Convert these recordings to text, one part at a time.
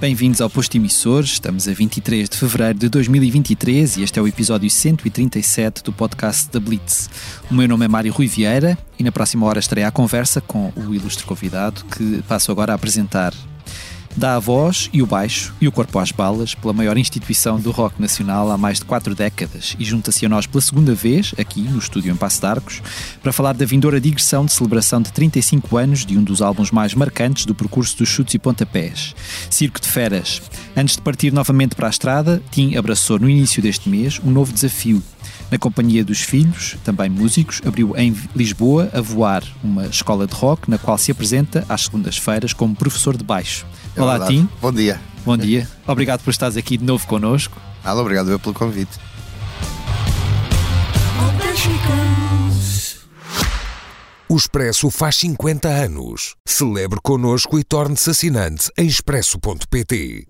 Bem-vindos ao Posto Emissor, estamos a 23 de fevereiro de 2023 e este é o episódio 137 do podcast da Blitz. O meu nome é Mário Rui Vieira e na próxima hora estarei à conversa com o ilustre convidado que passo agora a apresentar dá a voz e o baixo e o corpo às balas pela maior instituição do rock nacional há mais de quatro décadas e junta-se a nós pela segunda vez, aqui no estúdio em Passo de Arcos, para falar da vindoura digressão de celebração de 35 anos de um dos álbuns mais marcantes do percurso dos chutes e pontapés, Circo de Feras. Antes de partir novamente para a estrada, Tim abraçou no início deste mês um novo desafio, na companhia dos filhos, também músicos, abriu em Lisboa a voar uma escola de rock na qual se apresenta às segundas-feiras como professor de baixo. É Olá, verdade. Tim. Bom dia. Bom dia. Obrigado por estares aqui de novo connosco. Alô, obrigado eu pelo convite. O Expresso faz 50 anos. Celebre connosco e torne-se assinante em expresso.pt.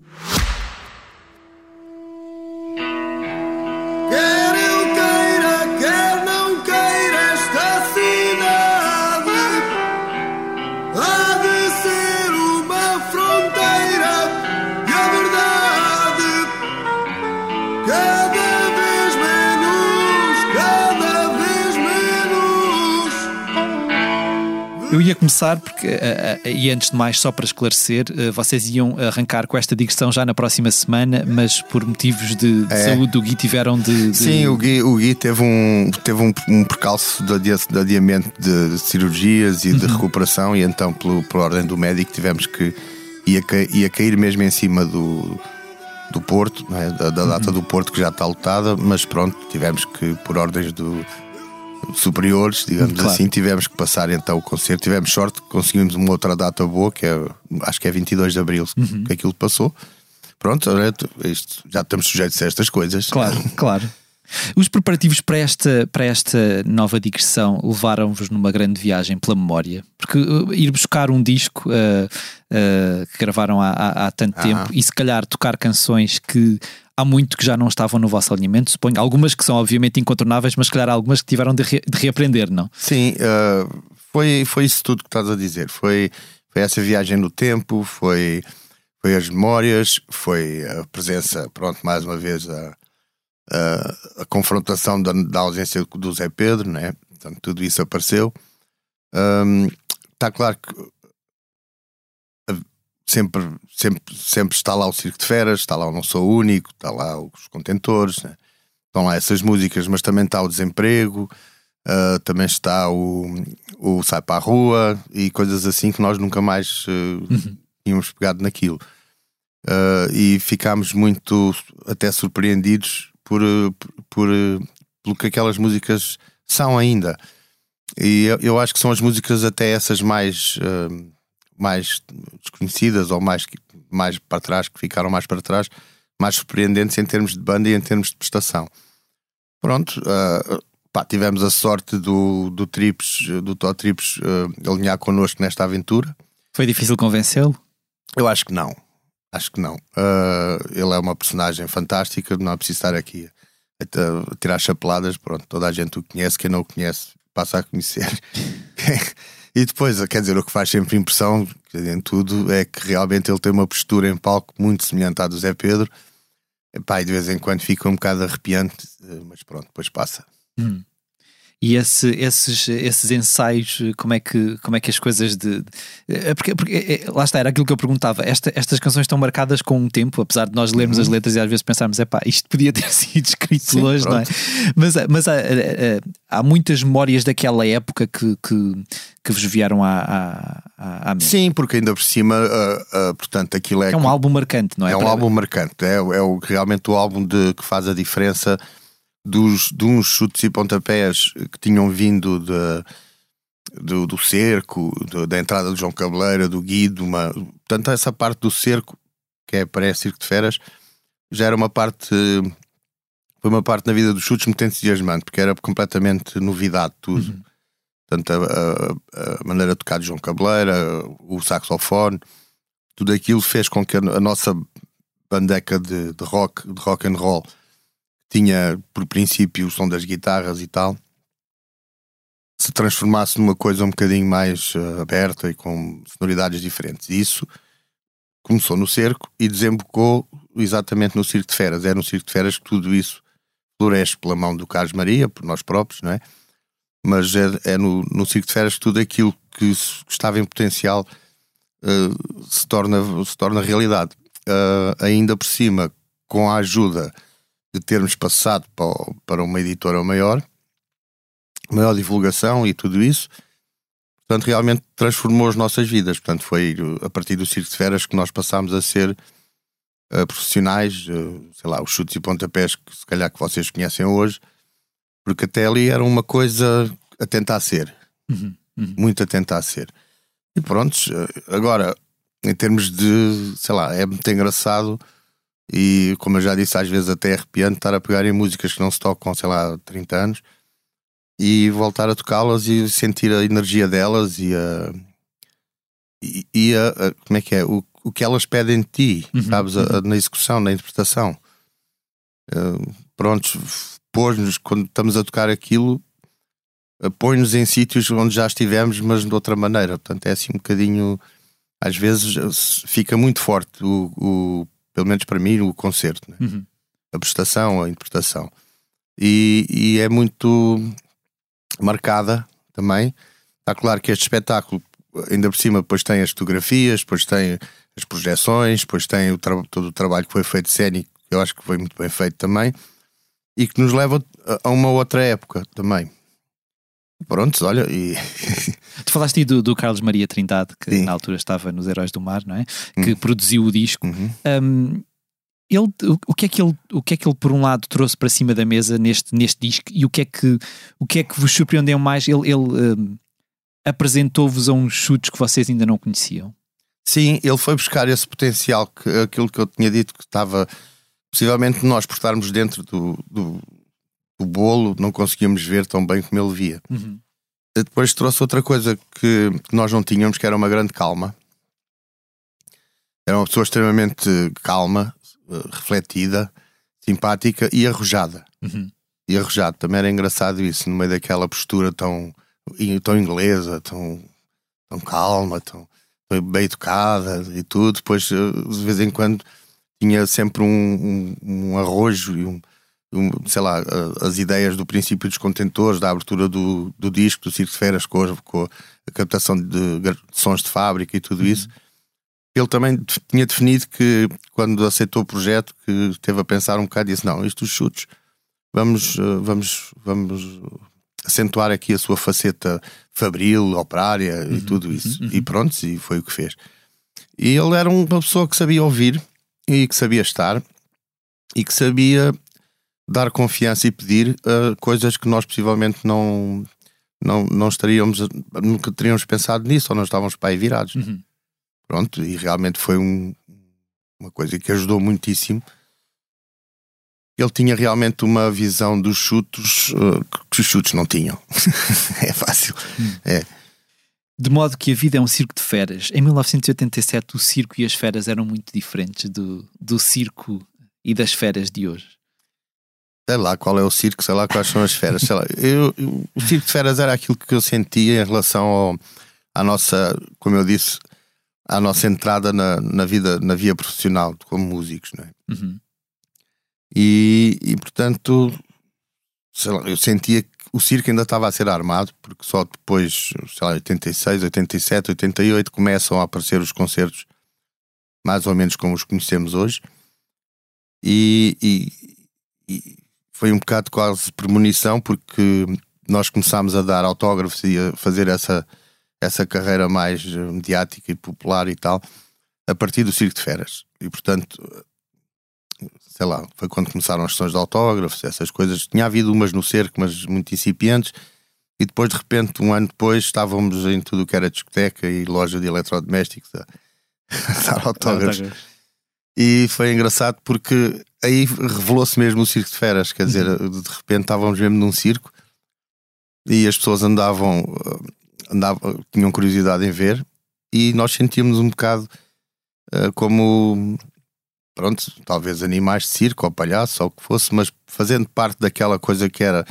Eu ia começar porque, eh, eh, e antes de mais, só para esclarecer, eh, vocês iam arrancar com esta digressão já na próxima semana, mas por motivos de, de É. saúde do Gui tiveram de. de- Sim, o Gui, o Gui teve um, teve um, um percalço de, adia- de adiamento de cirurgias e de recuperação, e então, pelo, por ordem do médico, tivemos que. ia, ca- ia cair mesmo em cima do, do Porto, é? da, da data do Porto, que já está lotada, mas pronto, tivemos que, por ordens do. Superiores, digamos Claro. assim, tivemos que passar então o concerto. Tivemos sorte conseguimos uma outra data boa, que é acho que é 22 de Abril, que aquilo passou. Pronto, isto, já estamos sujeitos a estas coisas. Claro, claro. Os preparativos para esta, para esta nova digressão levaram-vos numa grande viagem pela memória, porque uh, ir buscar um disco uh, uh, que gravaram há, há, há tanto Ah. tempo e se calhar tocar canções que há muito que já não estavam no vosso alinhamento, suponho, algumas que são obviamente incontornáveis, mas calhar algumas que tiveram de, re- de reaprender, não? Sim, ah, foi, foi isso tudo que estás a dizer. Foi, foi essa viagem no tempo, foi, foi as memórias, foi a presença, pronto, mais uma vez, a, a, a confrontação da, da ausência do Zé Pedro, né? Portanto, tudo isso apareceu. Está claro que sempre, sempre, sempre está lá o Circo de Feras, está lá o Não Sou o Único, está lá os contentores, né? estão lá essas músicas, mas também está o desemprego, Uh, também está o, o Sai para a Rua e coisas assim que nós nunca mais uh, tínhamos pegado naquilo. Uh, e ficámos muito até surpreendidos por, por, por, pelo que aquelas músicas são ainda. E eu, eu acho que são as músicas até essas mais, uh, mais desconhecidas ou mais, mais para trás, que ficaram mais para trás, mais surpreendentes em termos de banda e em termos de prestação. Pronto, uh, pá, tivemos a sorte do, do Trips, do Tó Trips, uh, alinhar connosco nesta aventura. Foi difícil convencê-lo? Eu acho que não. Acho que não. Uh, ele é uma personagem fantástica, não é preciso estar aqui a, a tirar chapeladas. Pronto, toda a gente o conhece, quem não o conhece passa a conhecer. e depois, quer dizer, o que faz sempre impressão em tudo é que realmente ele tem uma postura em palco muito semelhante à do Zé Pedro. Epá, e de vez em quando fica um bocado arrepiante, uh, mas pronto, depois passa. E esse- esses, esses ensaios, como é que, como é que as coisas de. é Porque, porque, é, é, lá está, era aquilo que eu perguntava. Esta- estas canções estão marcadas com um tempo, apesar de nós lermos as letras e às vezes pensarmos, é pá, isto podia ter sido escrito Sim, hoje, não é? Mas, mas há, há- há muitas memórias daquela época que, que, que vos vieram à, à, à- mente. Sim, porque ainda por cima, uh, uh, portanto, aquilo é. É um álbum marcante, não é? É um álbum marcante, é, é o, realmente o álbum de, que faz a diferença dos, de uns chutes e pontapés que tinham vindo de, do, do cerco, do- da entrada do João Cabeleira, do Guido, uma, portanto, essa parte do cerco, que é pré-circo de feras, já era uma parte, foi uma parte na vida dos chutes muito entusiasmante, porque era completamente novidade tudo. Portanto, a, a- a maneira de tocar de João Cabeleira, o saxofone, tudo aquilo fez com que a, a nossa bandeca de, de rock, de rock and roll, tinha por princípio o som das guitarras e tal, se transformasse numa coisa um bocadinho mais uh, aberta e com sonoridades diferentes. E isso começou no cerco e desembocou exatamente no Circo de Feras. É no Circo de Feras que tudo isso floresce pela mão do Carlos Maria, por nós próprios, não é? Mas é, é no, no Circo de Feras que tudo aquilo que estava em potencial uh, se, torna, se torna realidade. Uh, ainda por cima, com a ajuda de termos passado para, uma editora maior, maior divulgação e tudo isso, portanto, realmente transformou as nossas vidas. Portanto, foi a partir do Circo de Feras que nós passámos a ser uh, profissionais, uh, sei lá, os chutes e pontapés que se calhar que vocês conhecem hoje, porque até ali era uma coisa a tentar ser. Uhum, uhum. Muito a tentar ser. E pronto, agora, em termos de, sei lá, é muito engraçado e, como eu já disse, às vezes até arrepiante estar a pegar em músicas que não se tocam, sei lá, há 30 anos e voltar a tocá-las e sentir a energia delas e a. E, e a, a, como é que é? O, o que elas pedem de ti, uhum, sabes? A, uhum. na execução, na interpretação. Uh, prontos, pôs-nos, quando estamos a tocar aquilo, uh, põe-nos em sítios onde já estivemos, mas de outra maneira. Portanto, é assim um bocadinho. Às vezes fica muito forte, o, o pelo menos para mim, o concerto. Né? Uhum. A prestação, a interpretação. E, e é muito marcada também. Está claro que este espetáculo, ainda por cima, depois tem as fotografias, depois tem as projeções, depois tem o todo o trabalho que foi feito cénico, que eu acho que foi muito bem feito também, e que nos leva a uma outra época também. Prontos, olha, e. tu falaste aí do, do, Carlos Maria Trindade, que Sim. na altura estava nos Heróis do Mar, não é? Que hum. produziu o disco. Uhum. Um, ele, o, que é que ele, o que é que ele por um lado trouxe para cima da mesa neste, neste disco e o que é que, o que é que vos surpreendeu mais? Ele, ele um, apresentou-vos a uns chutes que vocês ainda não conheciam? Sim, ele foi buscar esse potencial, que, aquilo que eu tinha dito que estava possivelmente nós por estarmos dentro do, do, do bolo não conseguíamos ver tão bem como ele via. Uhum. Depois trouxe outra coisa que, que nós não tínhamos, que era uma grande calma. Era uma pessoa extremamente calma, eh, refletida, simpática e arrojada. Uhum. E arrojado. Também era engraçado isso, no meio daquela postura tão, tão inglesa, tão, tão calma, tão, tão bem educada e tudo. Depois, eh, de vez em quando, tinha sempre um, um, um arrojo e um, sei lá, as ideias do princípio dos contentores, da abertura do, do disco, do Circo de Feras, com a, com a captação de, de, sons de fábrica e tudo uhum. isso ele também tinha definido que, quando aceitou o projeto, que esteve a pensar um bocado e disse: Não, isto os chutes, vamos, eh, vamos, vamos acentuar aqui a sua faceta fabril, operária uhum, e tudo isso. Uhum. E pronto, e foi o que fez. E ele era uma pessoa que sabia ouvir e que sabia estar e que sabia dar confiança e pedir uh, coisas que nós possivelmente não, não, não estaríamos, nunca teríamos pensado nisso ou não estávamos para aí virados. Uhum. Pronto, e realmente foi um, uma coisa que ajudou muitíssimo. Ele tinha realmente uma visão dos chutos uh, que os chutos não tinham. é fácil. Hum. É. De modo que a vida é um circo de feras. Em 1987, o circo e as feras eram muito diferentes do, do circo e das feras de hoje. Sei lá qual é o circo, sei lá quais são as feras. Sei lá. Eu, eu, o circo de feras era aquilo que eu sentia em relação ao, à nossa, como eu disse, à nossa entrada na, na vida, na via profissional como músicos, não é? Uhum. E, e portanto, lá, eu sentia que o circo ainda estava a ser armado, porque só depois, sei lá, 86, 87, 88 começam a aparecer os concertos mais ou menos como os conhecemos hoje. E, e, e foi um bocado quase premonição, porque nós começámos a dar autógrafos e a fazer essa essa carreira mais eh, mediática e popular e tal, a partir do Circo de Feras. E portanto, sei lá, foi quando começaram as sessões de autógrafos, essas coisas. Tinha havido umas no cerco, mas muito incipientes. E depois, de repente, um ano depois, estávamos em tudo o que era discoteca e loja de eletrodomésticos a, a dar autógrafos. E foi engraçado porque aí revelou-se mesmo o circo de feras, quer dizer, uhum. de repente estávamos mesmo num circo e as pessoas andavam eh, andava, tinham curiosidade em ver e nós sentíamos um bocado uh, como pronto, talvez animais de circo ou palhaço ou o que fosse, mas fazendo parte daquela coisa que era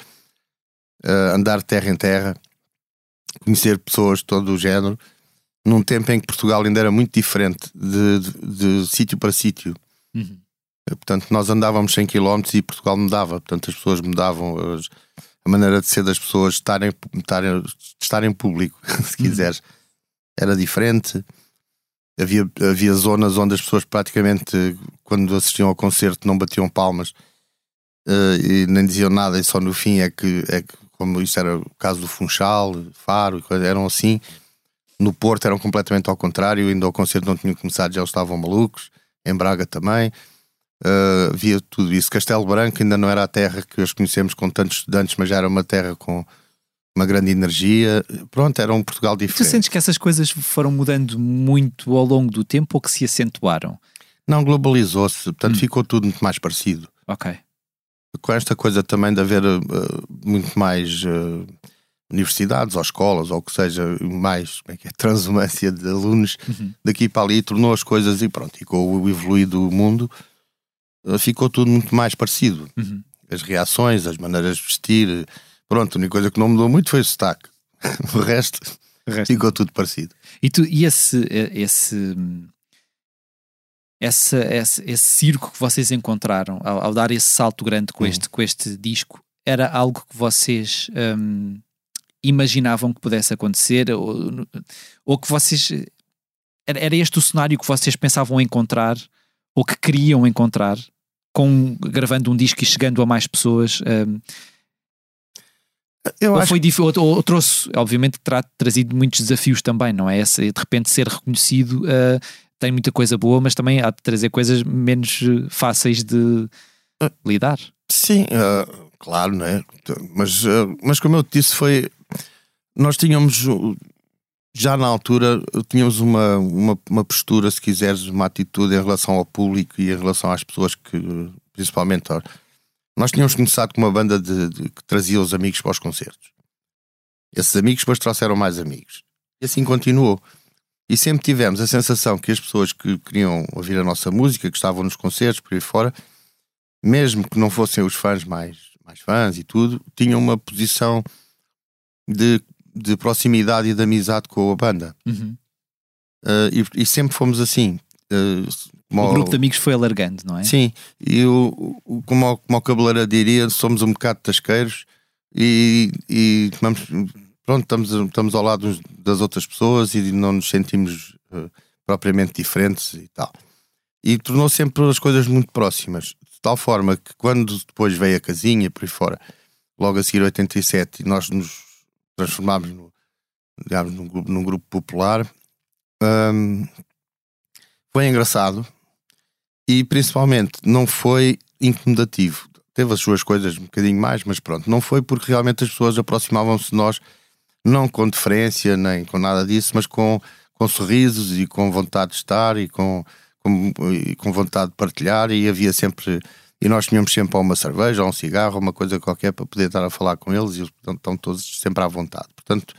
uh, andar terra em terra, conhecer pessoas de todo o género, num tempo em que Portugal ainda era muito diferente de, de, de sítio para sítio. Uhum. Portanto, nós andávamos 100 km e Portugal mudava. Portanto, as pessoas mudavam. A maneira de ser das pessoas estarem, estarem, estarem em público, se quiseres, era diferente. Havia, havia zonas onde as pessoas praticamente, quando assistiam ao concerto, não batiam palmas uh, e nem diziam nada, e só no fim é que, é que como isso era o caso do Funchal, Faro, eram assim. No Porto eram completamente ao contrário, ainda ao concerto não tinham começado, já estavam malucos. Em Braga também. Uh, via tudo isso. Castelo Branco ainda não era a terra que hoje conhecemos com tantos estudantes, mas já era uma terra com uma grande energia. Pronto, era um Portugal diferente. Tu sentes que essas coisas foram mudando muito ao longo do tempo ou que se acentuaram? Não, globalizou-se, portanto hum. ficou tudo muito mais parecido. Ok. Com esta coisa também de haver uh, muito mais uh, universidades ou escolas ou o que seja, mais como é que é, transumância de alunos uhum. daqui para ali, tornou as coisas e pronto, e com o evoluído mundo uh, ficou tudo muito mais parecido. Uhum. As reações, as maneiras de vestir, pronto, a única coisa que não mudou muito foi o sotaque. o resto, o resto ficou tudo parecido. E, tu, e esse, esse esse, esse, esse circo que vocês encontraram ao, ao dar esse salto grande com, uhum. este, com este disco era algo que vocês um, imaginavam que pudesse acontecer ou, ou que vocês era, era este o cenário que vocês pensavam encontrar ou que queriam encontrar com gravando um disco e chegando a mais pessoas um, eu ou acho... foi ou, ou, trouxe, obviamente terá trazido muitos desafios também, não é? Essa, de repente ser reconhecido uh, tem muita coisa boa, mas também há de trazer coisas menos eh, fáceis de uh, lidar. Sim, uh, claro, não é? Mas, uh, mas como eu te disse, foi. Nós tínhamos. Já na altura, tínhamos uma, uma, uma postura, se quiseres, uma atitude em relação ao público e em relação às pessoas que, principalmente, nós tínhamos começado com uma banda de, de, que trazia os amigos para os concertos. Esses amigos depois trouxeram mais amigos. E assim continuou. E sempre tivemos a sensação que as pessoas que queriam ouvir a nossa música, que estavam nos concertos por aí fora, mesmo que não fossem os fãs mais, mais fãs e tudo, tinham uma posição de, de proximidade e de amizade com a banda. Uhum. Uh, e, e, sempre fomos assim. Uh, o grupo de amigos foi alargando, não é? Sim, e o, o, como, como o Cabeleira diria, somos um bocado tasqueiros e, e vamos pronto, estamos, estamos ao lado das outras pessoas e não nos sentimos uh, propriamente diferentes e tal. E tornou sempre as coisas muito próximas, de tal forma que quando depois veio a casinha por aí fora, logo a seguir 87, e nós nos transformámos no, digamos, num, grupo, num grupo popular, um, foi engraçado e principalmente não foi incomodativo. Teve as suas coisas um bocadinho mais, mas pronto, não foi porque realmente as pessoas aproximavam-se de nós não com deferência nem com nada disso, mas com, com sorrisos e com vontade de estar e com, com, e com vontade de partilhar. E havia sempre, e nós tínhamos sempre uma cerveja, ou um cigarro, uma coisa qualquer para poder estar a falar com eles e estão todos sempre à vontade. Portanto,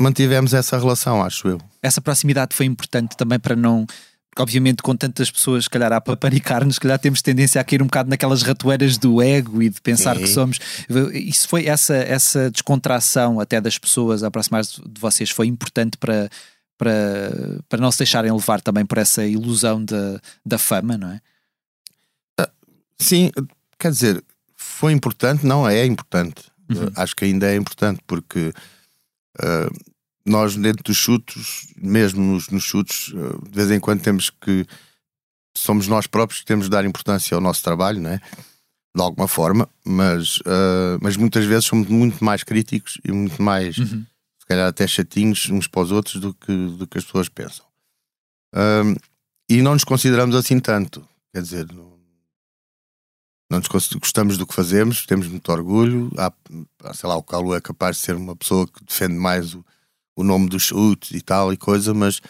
mantivemos essa relação, acho eu. Essa proximidade foi importante também para não obviamente com tantas pessoas, se calhar, a paparicar-nos, se calhar temos tendência a cair um bocado naquelas ratoeiras do ego e de pensar que somos. Isso foi essa, essa descontração até das pessoas a aproximar-se de vocês foi importante para, para, para não se deixarem levar também por essa ilusão da, da fama, não é? Ah, sim, quer dizer, foi importante, não é importante. Uhum. Acho que ainda é importante porque uh, nós dentro dos chutos, mesmo nos, nos chutos, eh, de vez em quando temos que somos nós próprios que temos de dar importância ao nosso trabalho, não é? De alguma forma, mas, uh, mas muitas vezes somos muito mais críticos e muito mais, uhum. se calhar até chatinhos uns para os outros do que, do que as pessoas pensam. Uh, e não nos consideramos assim tanto, quer dizer, não, nos gostamos do que fazemos, temos muito orgulho. Há, sei lá, o Carlos é capaz de ser uma pessoa que defende mais o, o nome dos chutes e tal e coisa, mas,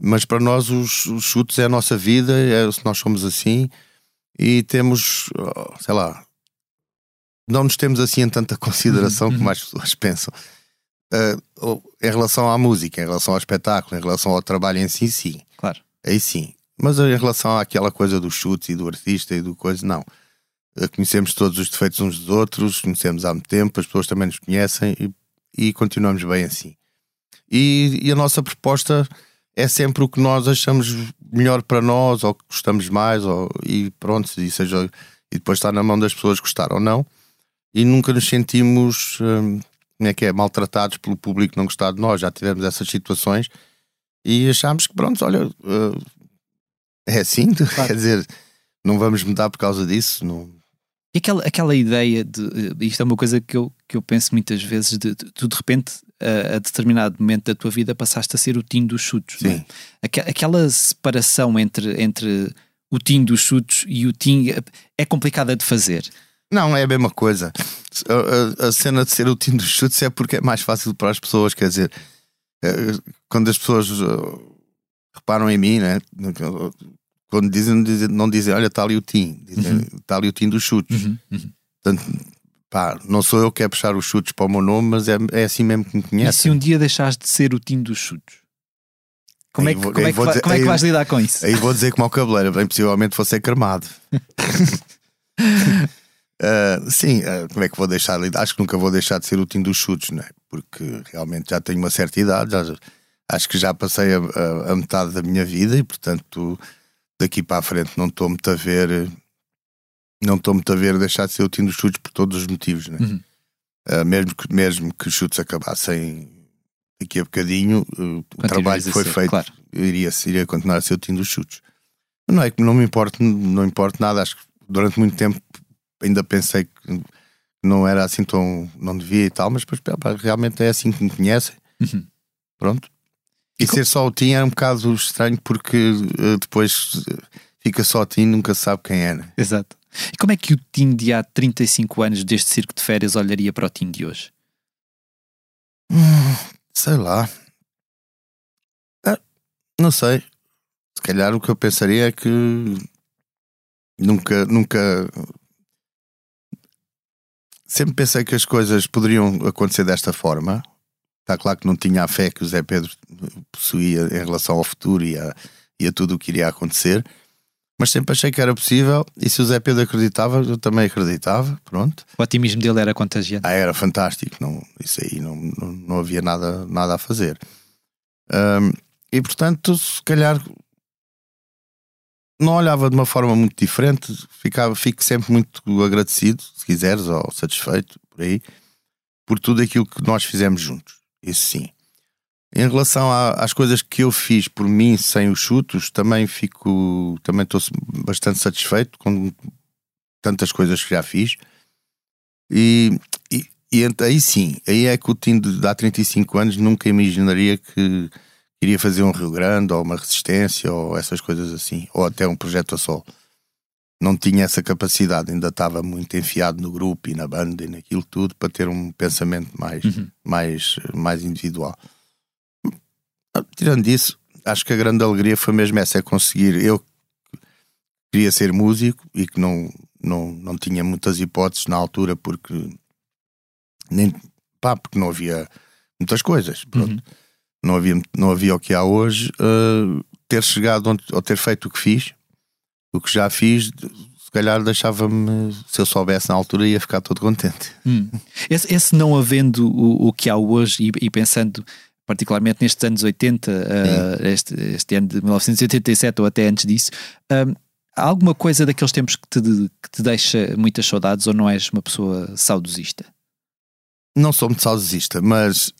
mas para nós os, os chutes é a nossa vida, é, nós somos assim e temos, oh, sei lá, não nos temos assim em tanta consideração como as pessoas pensam. Uh, em relação à música, em relação ao espetáculo, em relação ao trabalho em si, sim. Claro. Aí sim. Mas em relação àquela coisa do chute e do artista e do coisa, não. Uh, conhecemos todos os defeitos uns dos outros, conhecemos há muito tempo, as pessoas também nos conhecem e, e continuamos bem assim. E, e, a nossa proposta é sempre o que nós achamos melhor para nós, ou que gostamos mais, ou, e pronto, e, seja, e depois está na mão das pessoas gostar ou não. E nunca nos sentimos, hum, como é que é, maltratados pelo público não gostar de nós. Já tivemos essas situações e achámos que, pronto, olha, uh, é assim, claro. quer dizer, não vamos mudar por causa disso. Não... E aquela, aquela ideia de. Isto é uma coisa que eu, que eu penso muitas vezes: de, de tu de repente, a, a, determinado momento da tua vida, passaste a ser o Tim dos chutos. É? Sim. É? Aquela separação entre, entre o Tim dos chutos e o Tim é complicada de fazer. Não, é a mesma coisa. A, a, a cena de ser o Tim dos chutos é porque é mais fácil para as pessoas, quer dizer, eh, quando as pessoas reparam em mim, né? Quando dizem, não dizem, olha, está ali o Tim, dizem, uhum. está ali o Tim dos chutes. Uhum. Uhum. Portanto, pá, não sou eu que é puxar os chutes para o meu nome, mas é, é assim mesmo que me conhece. E se um dia deixares de ser o Tim dos chutes? Como, é que, como, é que, dizer, como é que vais lidar com isso? Aí vou dizer como o cabeleiro, bem possivelmente fosse cremado. uh, sim, uh, como é que vou deixar? Acho que nunca vou deixar de ser o Tim dos chutes, não é? Porque realmente já tenho uma certa idade, já, acho que já passei a, a, a metade da minha vida e, portanto, daqui para a frente não estou muito a ver não estou muito a ver deixar de ser o time dos chutes por todos os motivos né? Uhum. Uh, mesmo, que, mesmo que os chutes acabassem daqui a bocadinho uh, o trabalho que foi ser, feito claro. iria, iria continuar a ser o time dos chutes não é que não me importa não importa nada acho que durante muito tempo ainda pensei que não era assim tão não devia e tal mas depois, realmente é assim que me conhecem uhum. pronto e, ser só o Tim é um bocado estranho porque uh, depois fica só o Tim nunca sabe quem é. Exato. E como é que o Tim de há 35 anos deste circo de férias olharia para o Tim de hoje? Hum, sei lá. Ah, não sei. Se calhar o que eu pensaria é que nunca, nunca. Sempre pensei que as coisas poderiam acontecer desta forma Está claro que não tinha a fé que o Zé Pedro possuía em relação ao futuro e a, e a tudo o que iria acontecer, mas sempre achei que era possível. E se o Zé Pedro acreditava, eu também acreditava. Pronto. O otimismo dele era contagiante. Ah, era fantástico. Não, isso aí não, não, não havia nada, nada a fazer. Um, e portanto, se calhar não olhava de uma forma muito diferente, ficava, fico sempre muito agradecido, se quiseres, ou satisfeito por aí, por tudo aquilo que nós fizemos juntos. Isso sim. Em relação às coisas que eu fiz por mim sem os chutos, também fico, também estou bastante satisfeito com tantas coisas que já fiz. E, e, e aí sim, aí é que o Tim de há 35 anos nunca imaginaria que iria fazer um Rio Grande ou uma resistência ou essas coisas assim, ou até um projeto a sol não tinha essa capacidade, ainda estava muito enfiado no grupo e na banda e naquilo tudo para ter um pensamento mais, uhum. mais, mais individual. Tirando isso, acho que a grande alegria foi mesmo essa: é conseguir. Eu queria ser músico e que não, não, não tinha muitas hipóteses na altura porque nem pá, porque não havia muitas coisas. Uhum. Não, havia, não havia o que há hoje. Uh, ter chegado onde, ou ter feito o que fiz o que já fiz, se calhar deixava-me, se eu soubesse na altura, ia ficar todo contente. Hum. Esse, esse, não havendo o, o que há hoje e, e pensando particularmente nestes anos 80, uh, este, este, ano de 1987 ou até antes disso, uh, há alguma coisa daqueles tempos que te, que te deixa muitas saudades ou não és uma pessoa saudosista? Não sou muito saudosista, mas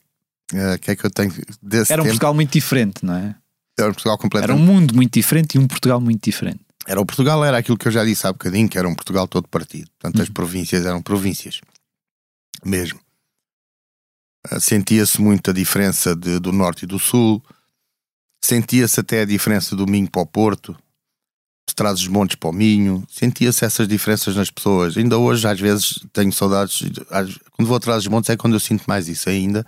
o uh, que é que eu tenho desse Era um tempo? Portugal muito diferente, não é? Era um Portugal completamente. Era um mundo muito diferente e um Portugal muito diferente. Era o Portugal, era aquilo que eu já disse há bocadinho, que era um Portugal todo partido. Portanto, as uhum. províncias eram províncias. Mesmo. Ah, sentia-se muito a diferença de, do norte e do sul. Sentia-se até a diferença do Minho para o Porto, de trás os montes para o Minho. Sentia-se essas diferenças nas pessoas. Ainda hoje, às vezes, tenho saudades. Quando vou atrás dos montes é quando eu sinto mais isso ainda.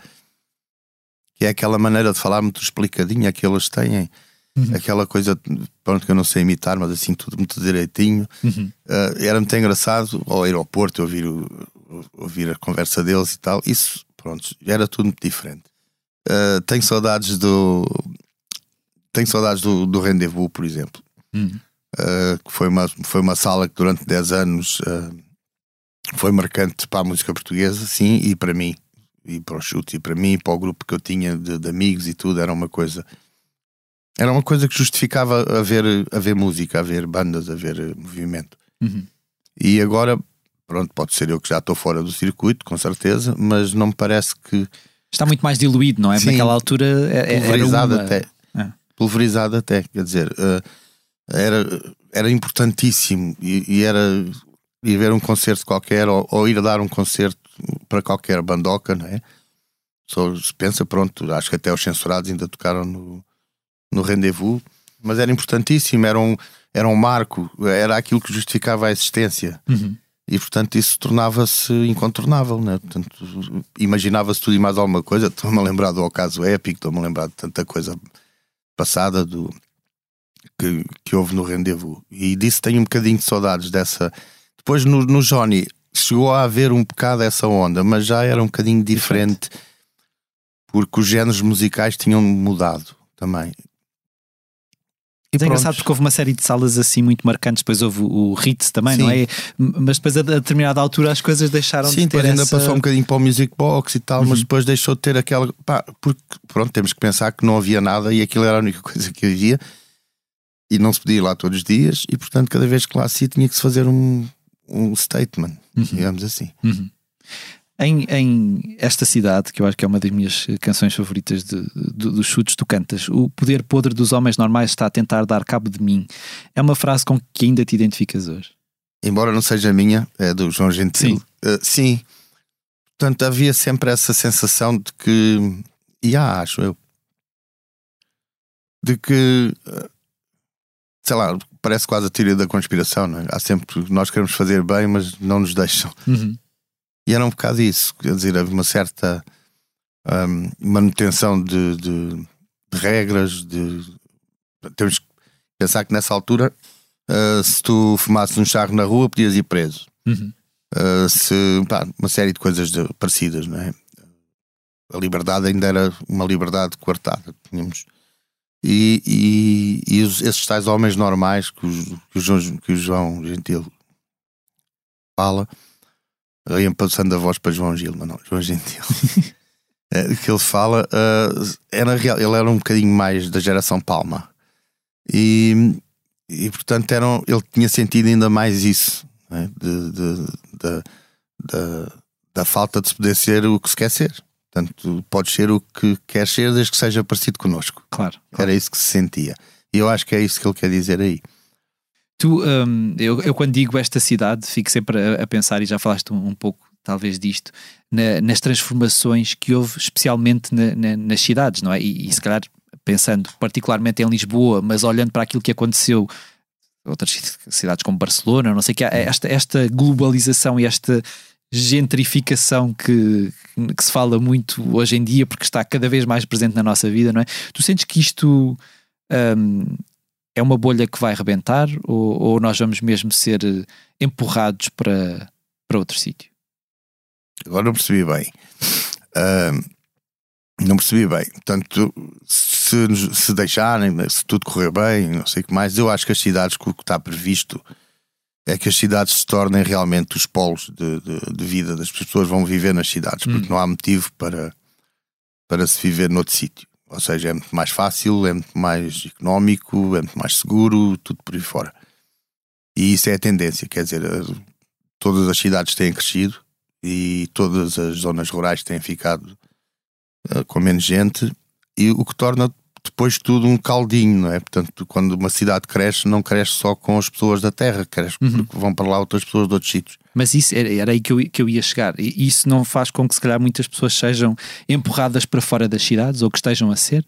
Que é aquela maneira de falar muito explicadinha que eles têm Uhum. Aquela coisa, pronto, que eu não sei imitar, mas assim, tudo muito direitinho. Uhum. Uh, era muito engraçado ao aeroporto ouvir, o, ouvir a conversa deles e tal. Isso, pronto, era tudo muito diferente. Uh, tenho saudades do. Tenho saudades do, do rendezvous, por exemplo. Hum. uh, que foi uma, foi uma sala que durante 10 anos foi marcante para a música portuguesa, sim, e para mim, e para o chute, e para mim, e para o grupo que eu tinha de, de amigos e tudo, era uma coisa. Era uma coisa que justificava haver, haver música, haver bandas, haver movimento. Uhum. E agora, pronto, pode ser eu que já estou fora do circuito, com certeza, mas não me parece que. Está muito mais diluído, não é? Sim. Naquela altura é- pulverizado uma... até. É. Pulverizado até, quer dizer, eh, era, era importantíssimo e, e era ir ver um concerto qualquer ou, ou ir dar um concerto para qualquer bandoca, não é? Só se pensa, pronto, acho que até os censurados ainda tocaram no, no rendezvous, mas era importantíssimo, era um, era um marco, era aquilo que justificava a existência. Uhum. E portanto isso tornava-se incontornável, né? portanto, imaginava-se tudo e mais alguma coisa. Estou-me a lembrar do caso épico, estou-me a lembrar de tanta coisa passada do, que, que houve no rendezvous. E disso tenho um bocadinho de saudades dessa. Depois no, no Johnny chegou a haver um bocado essa onda, mas já era um bocadinho diferente, porque os géneros musicais tinham mudado também. E Mas é engraçado porque houve uma série de salas assim muito marcantes, depois houve o Ritz também, Sim. não é? Mas depois a, determinada altura as coisas deixaram Sim, de ter ainda essa... passou um bocadinho para o Music Box e tal, mas Uhum. depois deixou de ter aquela. Pá, porque pronto, temos que pensar que não havia nada e aquilo era a única coisa que havia e não se podia ir lá todos os dias e portanto cada vez que lá se tinha que se fazer um, um statement, digamos assim. Uhum. Em, em esta cidade, que eu acho que é uma das minhas canções favoritas de, de- dos chutes, tu cantas O poder podre dos homens normais está a tentar dar cabo de mim. É uma frase com que ainda te identificas hoje. Embora não seja minha, é do João Gentil. Sim. Eh, sim. Portanto, havia sempre essa sensação de que, e há, acho eu, de que, eh, sei lá, parece quase a teoria da conspiração, não é? Há sempre, nós queremos fazer bem, mas não nos deixam. E era um bocado isso, quer dizer, havia uma certa hum, manutenção de, de- de regras, de temos que pensar que nessa altura, ah, se tu fumasses um charro na rua, podias ir preso. Uhum. Ah, se, pá, uma série de coisas de- parecidas, não é? A liberdade ainda era uma liberdade coartada. Tínhamos. E, e, e os- esses tais homens normais que, os- que que o João Gentil fala, eu ia passando a voz para João Gil, mas não, João Gentil. Eh, que ele fala, ah, era real, ele era um bocadinho mais da geração Palma. E, e portanto eram, ele tinha sentido ainda mais isso não é? de, de- da- da, da falta de se poder ser o que se quer ser. Portanto, podes ser o que queres ser desde que seja parecido connosco. Claro. Era isso que se sentia. E eu acho que é isso que ele quer dizer aí. Tu, hum, eu, eu quando digo esta cidade, fico sempre a, a pensar, e já falaste um, um pouco, talvez, disto, na- nas transformações que houve, especialmente na- na- nas cidades, não é? E, e se calhar pensando particularmente em Lisboa, mas olhando para aquilo que aconteceu outras ci- cidades como Barcelona, não sei que, há esta, esta globalização e esta gentrificação que, que se fala muito hoje em dia, porque está cada vez mais presente na nossa vida, não é? Tu sentes que isto. hum, é uma bolha que vai rebentar ou, ou nós vamos mesmo ser eh, empurrados para, para outro sítio? Agora não percebi bem. Ahm, não percebi bem. Portanto, se, se deixarem, se tudo correr bem, não sei o que mais, eu acho que as cidades, que o que está previsto é que as cidades se tornem realmente os polos de, de- de vida das pessoas, vão viver nas cidades, porque Hum. não há motivo para, para se viver noutro sítio. Ou seja, é muito mais fácil, é muito mais económico, é muito mais seguro, tudo por aí fora. E isso é a tendência, quer dizer, eh, todas as cidades têm crescido e todas as zonas rurais têm ficado eh, com menos gente e o que torna depois tudo um caldinho, não é? Portanto, quando uma cidade cresce, não cresce só com as pessoas da terra, cresce Uhum. porque vão para lá outras pessoas de outros sítios. Mas isso era, era aí que eu, que eu ia chegar. E isso não faz com que se calhar muitas pessoas sejam empurradas para fora das cidades ou que estejam a ser?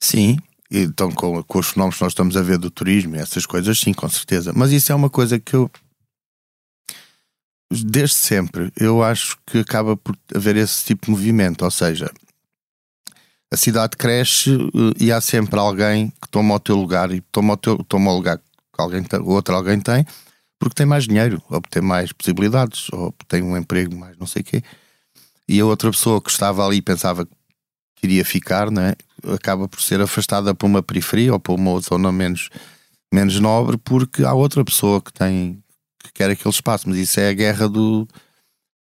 Sim, então com, com os fenómenos que nós estamos a ver do turismo e essas coisas, sim, com certeza. Mas isso é uma coisa que eu, desde sempre, eu acho que acaba por haver esse tipo de movimento. Ou seja, a cidade cresce eh, e há sempre alguém que toma o teu lugar e toma o, teu, toma o lugar que alguém outro alguém tem porque tem mais dinheiro, ou porque tem mais possibilidades, ou porque tem um emprego mais não sei o quê. E a outra pessoa que estava ali e pensava que iria ficar, não é? acaba por ser afastada para uma periferia ou para uma zona menos, menos nobre porque há outra pessoa que tem que quer aquele espaço, mas isso é a guerra do,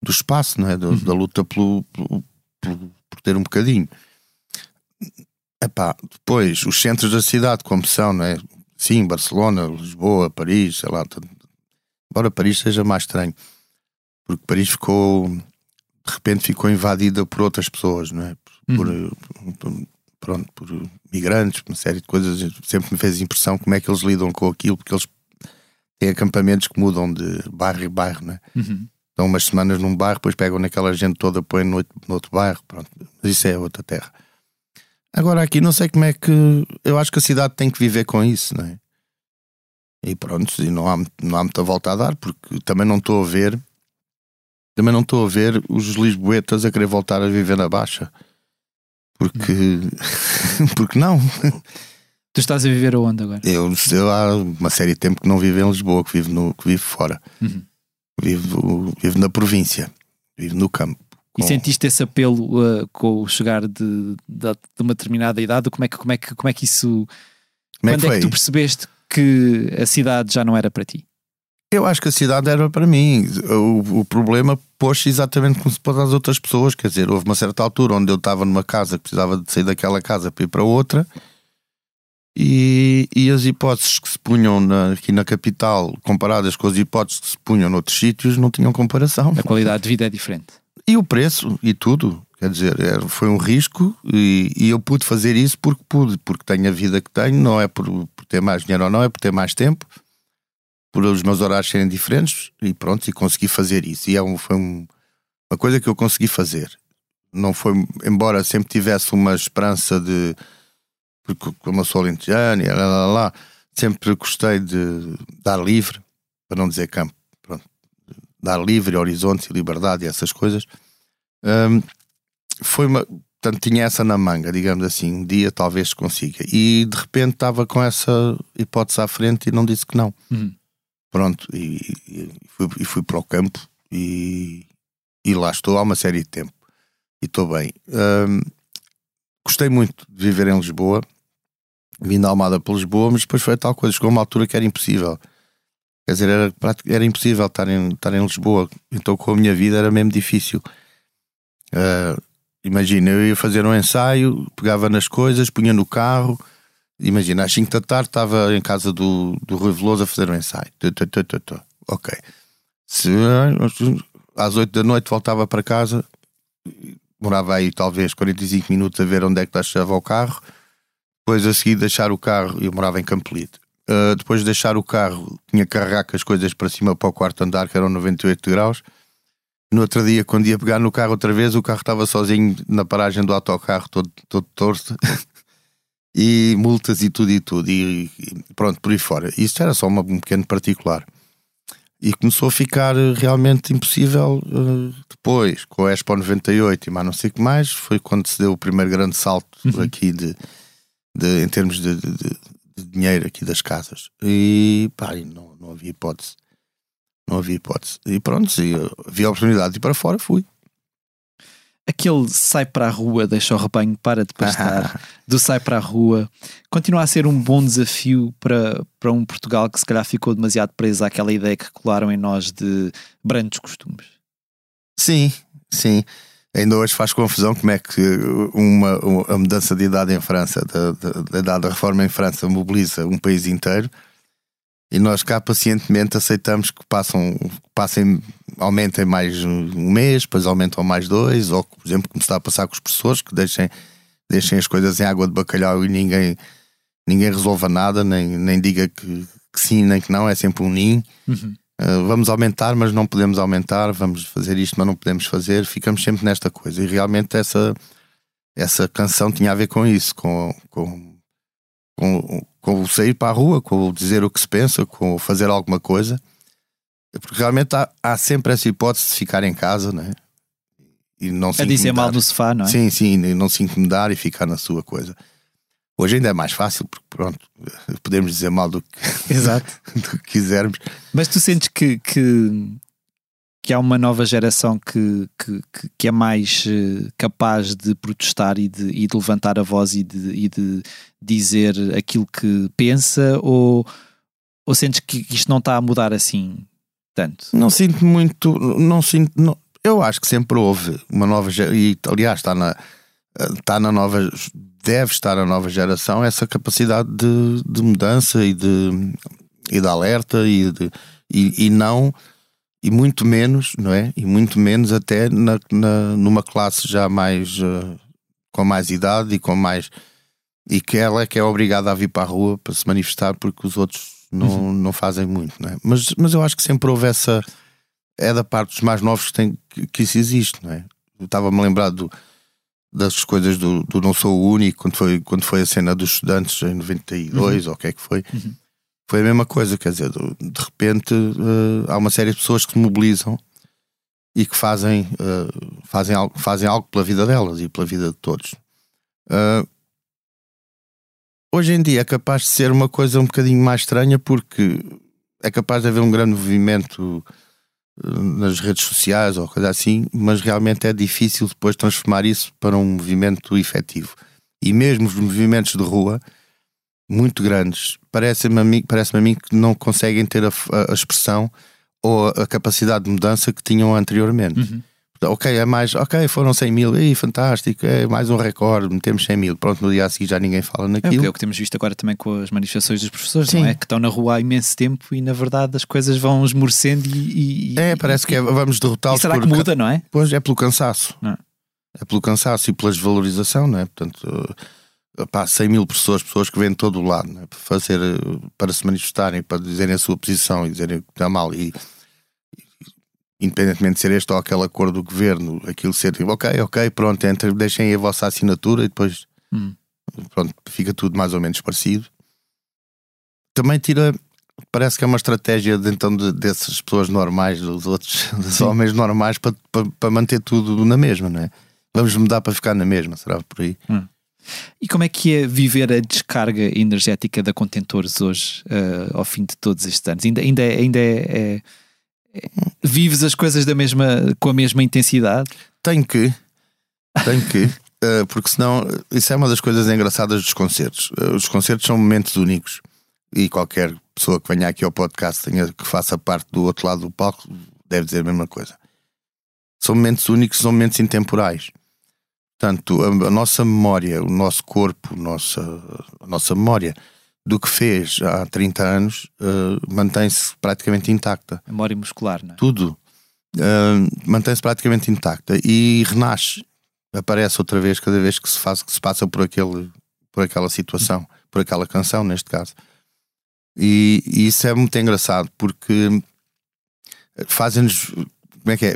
do espaço, não é? Do, Da luta pelo, pelo, pelo- por ter um bocadinho. Epá, depois, os centros da cidade, como são, não é? Sim, Barcelona, Lisboa, Paris, sei lá. Embora Paris seja mais estranho, porque Paris ficou, de repente, ficou invadida por outras pessoas, não é? Por, por- pronto, por migrantes, por uma série de coisas. Sempre me fez impressão como é que eles lidam com aquilo, porque eles têm acampamentos que mudam de bairro em bairro, não é? Uhum. Estão umas semanas num bairro, depois pegam naquela gente toda, põem no outro, no outro bairro, pronto. Mas isso é outra terra. Agora aqui não sei como é que. Eu acho que a cidade tem que viver com isso, não é? E pronto, e não há, não há muita volta a dar, porque também não estou a ver. Também não estou a ver os lisboetas a querer voltar a viver na Baixa. Porque. porque não. Tu estás a viver aonde agora? Eu, eu há uma série de tempo que não vivo em Lisboa, que vivo, no, que vivo fora. Uhum. Vivo, vivo na província, vivo no campo. E Com- sentiste esse apelo uh, com o chegar de, de, de uma determinada idade? Como é que, como é que, como é que isso. Como é quando que é foi? que tu percebeste que a cidade já não era para ti? Eu acho que a cidade era para mim. O, o problema pôs-se exatamente como se pôs às outras pessoas. Quer dizer, houve uma certa altura onde eu estava numa casa que precisava de sair daquela casa para ir para outra. E, e as hipóteses que se punham na- aqui na capital, comparadas com as hipóteses que se punham noutros sítios, não tinham comparação. A qualidade de vida é diferente. E o preço e tudo. Quer dizer, era- foi um risco e, e eu pude fazer isso porque pude, porque tenho a vida que tenho, não é por, por ter mais dinheiro ou não, é por ter mais tempo, por os meus horários serem diferentes e pronto, e consegui fazer isso. E é um- foi um- uma coisa que eu consegui fazer. Não foi, embora sempre tivesse uma esperança de, porque como eu sou alentejano e lá, lá, lá, sempre gostei de dar livre, para não dizer campo, pronto, dar livre, horizonte liberdade e essas coisas. Hum, foi uma. Portanto, tinha essa na manga, digamos assim. Um dia talvez consiga. E de repente estava com essa hipótese à frente e não disse que não. Uhum. Pronto, e, e fui, e fui para o campo e, e lá estou há uma série de tempo. E estou bem. Hum, gostei muito de viver em Lisboa. Vim da Almada para Lisboa, mas depois foi tal coisa. Chegou uma altura que era impossível. Quer dizer, era, era impossível estar em, estar em Lisboa. Então, com a minha vida, era mesmo difícil. Ah, imagina, eu ia fazer um ensaio, pegava nas coisas, punha no carro. Imagina, às 5 da tarde estava em casa do, do Rui Veloso a fazer um ensaio. Ok. Se, às 8 da noite voltava para casa, demorava aí talvez 45 minutos a ver onde é que deixava o carro. Depois a seguir deixar o carro, eu morava em Campolite. Uh, depois de deixar o carro, tinha que carregar com as coisas para cima para o quarto andar, que eram 98 graus. No outro dia, quando ia pegar no carro outra vez, o carro estava sozinho na paragem do autocarro, todo, todo torto. e multas e tudo e tudo. E, e pronto, por aí fora. Isso era só uma, um pequeno particular. E começou a ficar eh, realmente impossível eh, depois, com a Expo 98 e mais não sei o que mais. Foi quando se deu o primeiro grande salto Uhum. aqui de, de- em termos de, de- de- dinheiro aqui das casas. E pá, não, não havia hipótese. Não havia hipótese. E pronto, se havia a oportunidade de ir para fora, fui. Aquele sai para a rua, deixa o rebanho, para de pastar, do sai para a rua, continua a ser um bom desafio para, para um Portugal que se calhar ficou demasiado preso àquela ideia que colaram em nós de brandos costumes. Sim, sim. Ainda hoje faz confusão como é que uma, a mudança de idade em França, da, da, da idade da reforma em França, mobiliza um país inteiro e nós cá pacientemente aceitamos que passam, passem, aumentem mais um mês, depois aumentam mais dois, ou por exemplo, como está a passar com os professores, que deixem, deixem as coisas em água de bacalhau e ninguém, ninguém resolva nada, nem, nem diga que, que sim nem que não, é sempre um ninho. Uhum. Uh, vamos aumentar, mas não podemos aumentar, vamos fazer isto, mas não podemos fazer, ficamos sempre nesta coisa. E realmente essa, essa canção tinha a ver com isso, com, com, com, com o sair para a rua, com o dizer o que se pensa, com o fazer alguma coisa. Porque realmente há, há sempre essa hipótese de ficar em casa, né? E não se A dizer mal no sofá, não é? Sim, sim, e não se incomodar e ficar na sua coisa. Hoje ainda é mais fácil, porque pronto, podemos dizer mal do que, Exato. do que quisermos. Mas tu sentes que, que, que há uma nova geração que, que, que- é mais eh, capaz de protestar e de, e de levantar a voz e de, e de dizer aquilo que pensa ou, Ou sentes que isto não está a mudar assim tanto? Não sinto muito, não sinto, não, eu acho que sempre houve uma nova e aliás está na está na nova deve estar na nova geração essa capacidade de, de mudança e de, e de alerta e, de, e, e não e muito menos, não é? E muito menos até na, na numa classe já mais uh, com mais idade e com mais e que ela é que é obrigada a vir para a rua para se manifestar porque os outros não, uhum. não fazem muito, não é? Mas, mas eu acho que sempre houve essa é da parte dos mais novos que, tem, que, que isso existe, não é? Eu estava-me a lembrar do, das coisas do, do Não Sou o Único, quando foi, quando foi a cena dos estudantes em 92, uhum. ou o que é que foi. Uhum. Foi a mesma coisa, quer dizer, de repente uh, há uma série de pessoas que se mobilizam e que fazem, uh, fazem, algo, fazem algo pela vida delas e pela vida de todos. Uh, hoje em dia é capaz de ser uma coisa um bocadinho mais estranha porque é capaz de haver um grande movimento nas redes sociais ou coisa assim, mas realmente é difícil depois transformar isso para um movimento efetivo. E mesmo os movimentos de rua, muito grandes, parece-me a mim, parece a mim que não conseguem ter a, a, expressão ou a capacidade de mudança que tinham anteriormente. Uhum. Ok, é mais, ok, foram 100 mil, Ei, fantástico, é mais um recorde, metemos 100 mil. Pronto, no dia a seguir já ninguém fala naquilo. É, é o que temos visto agora também com as manifestações dos professores, Sim. não é? Que estão na rua há imenso tempo e na verdade as coisas vão esmorecendo e. e é, parece que é, vamos derrotá-los. Será que muda, não é? Pois é pelo cansaço. Não. É pelo cansaço e pela desvalorização, não é? Portanto. Pá, 100 mil pessoas, pessoas que vêm de todo o lado, é? para, fazer, para se manifestarem, para dizerem a sua posição e dizerem que está mal. E, independentemente de ser este ou aquele acordo do governo, aquilo ser tipo, ok, ok, pronto, entre, deixem a vossa assinatura e depois hum. pronto, fica tudo mais ou menos parecido. Também tira, parece que é uma estratégia de, então de, dessas pessoas normais, dos outros, dos Sim. homens normais, para, para, para, manter tudo na mesma, não é? Vamos mudar para ficar na mesma, será por aí? Hum. E como é que é viver a descarga energética da Contentores hoje, uh, ao fim de todos estes anos? Ainda, ainda, é, ainda é, é Vives as coisas da mesma, com a mesma intensidade? Tenho que, tenho que, uh, porque senão isso é uma das coisas engraçadas dos concertos. Uh, os concertos são momentos únicos e qualquer pessoa que venha aqui ao podcast tenha, que faça parte do outro lado do palco deve dizer a mesma coisa. São momentos únicos, são momentos intemporais. Portanto, a, a nossa memória, o nosso corpo, a nossa, a nossa memória do que fez há 30 anos uh, mantém-se praticamente intacta. Memória muscular, não é? Tudo. Uh, mantém-se praticamente intacta e renasce, aparece outra vez cada vez que se faz que se passa por aquele por aquela situação, por aquela canção neste caso. E, e isso é muito engraçado porque fazem-nos como é que é?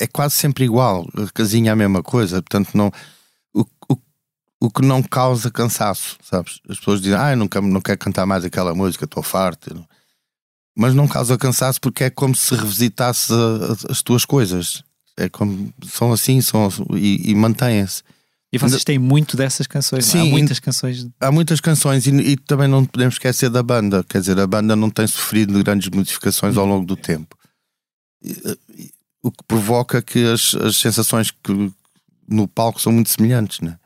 É quase sempre igual, a casinha é a mesma coisa, portanto não o, o o que não causa cansaço, sabes? As pessoas dizem, ah, eu não quero, não quero cantar mais aquela música, estou farto. Mas não causa cansaço porque é como se revisitasse as tuas coisas. É como são assim, são e, e mantêm-se. E vocês têm muito dessas canções, é? Sim, há muitas canções. Há muitas canções e, e, também não podemos esquecer da banda. Quer dizer, a banda não tem sofrido grandes modificações ao longo do tempo. O que provoca que as, as sensações que no palco são muito semelhantes, né?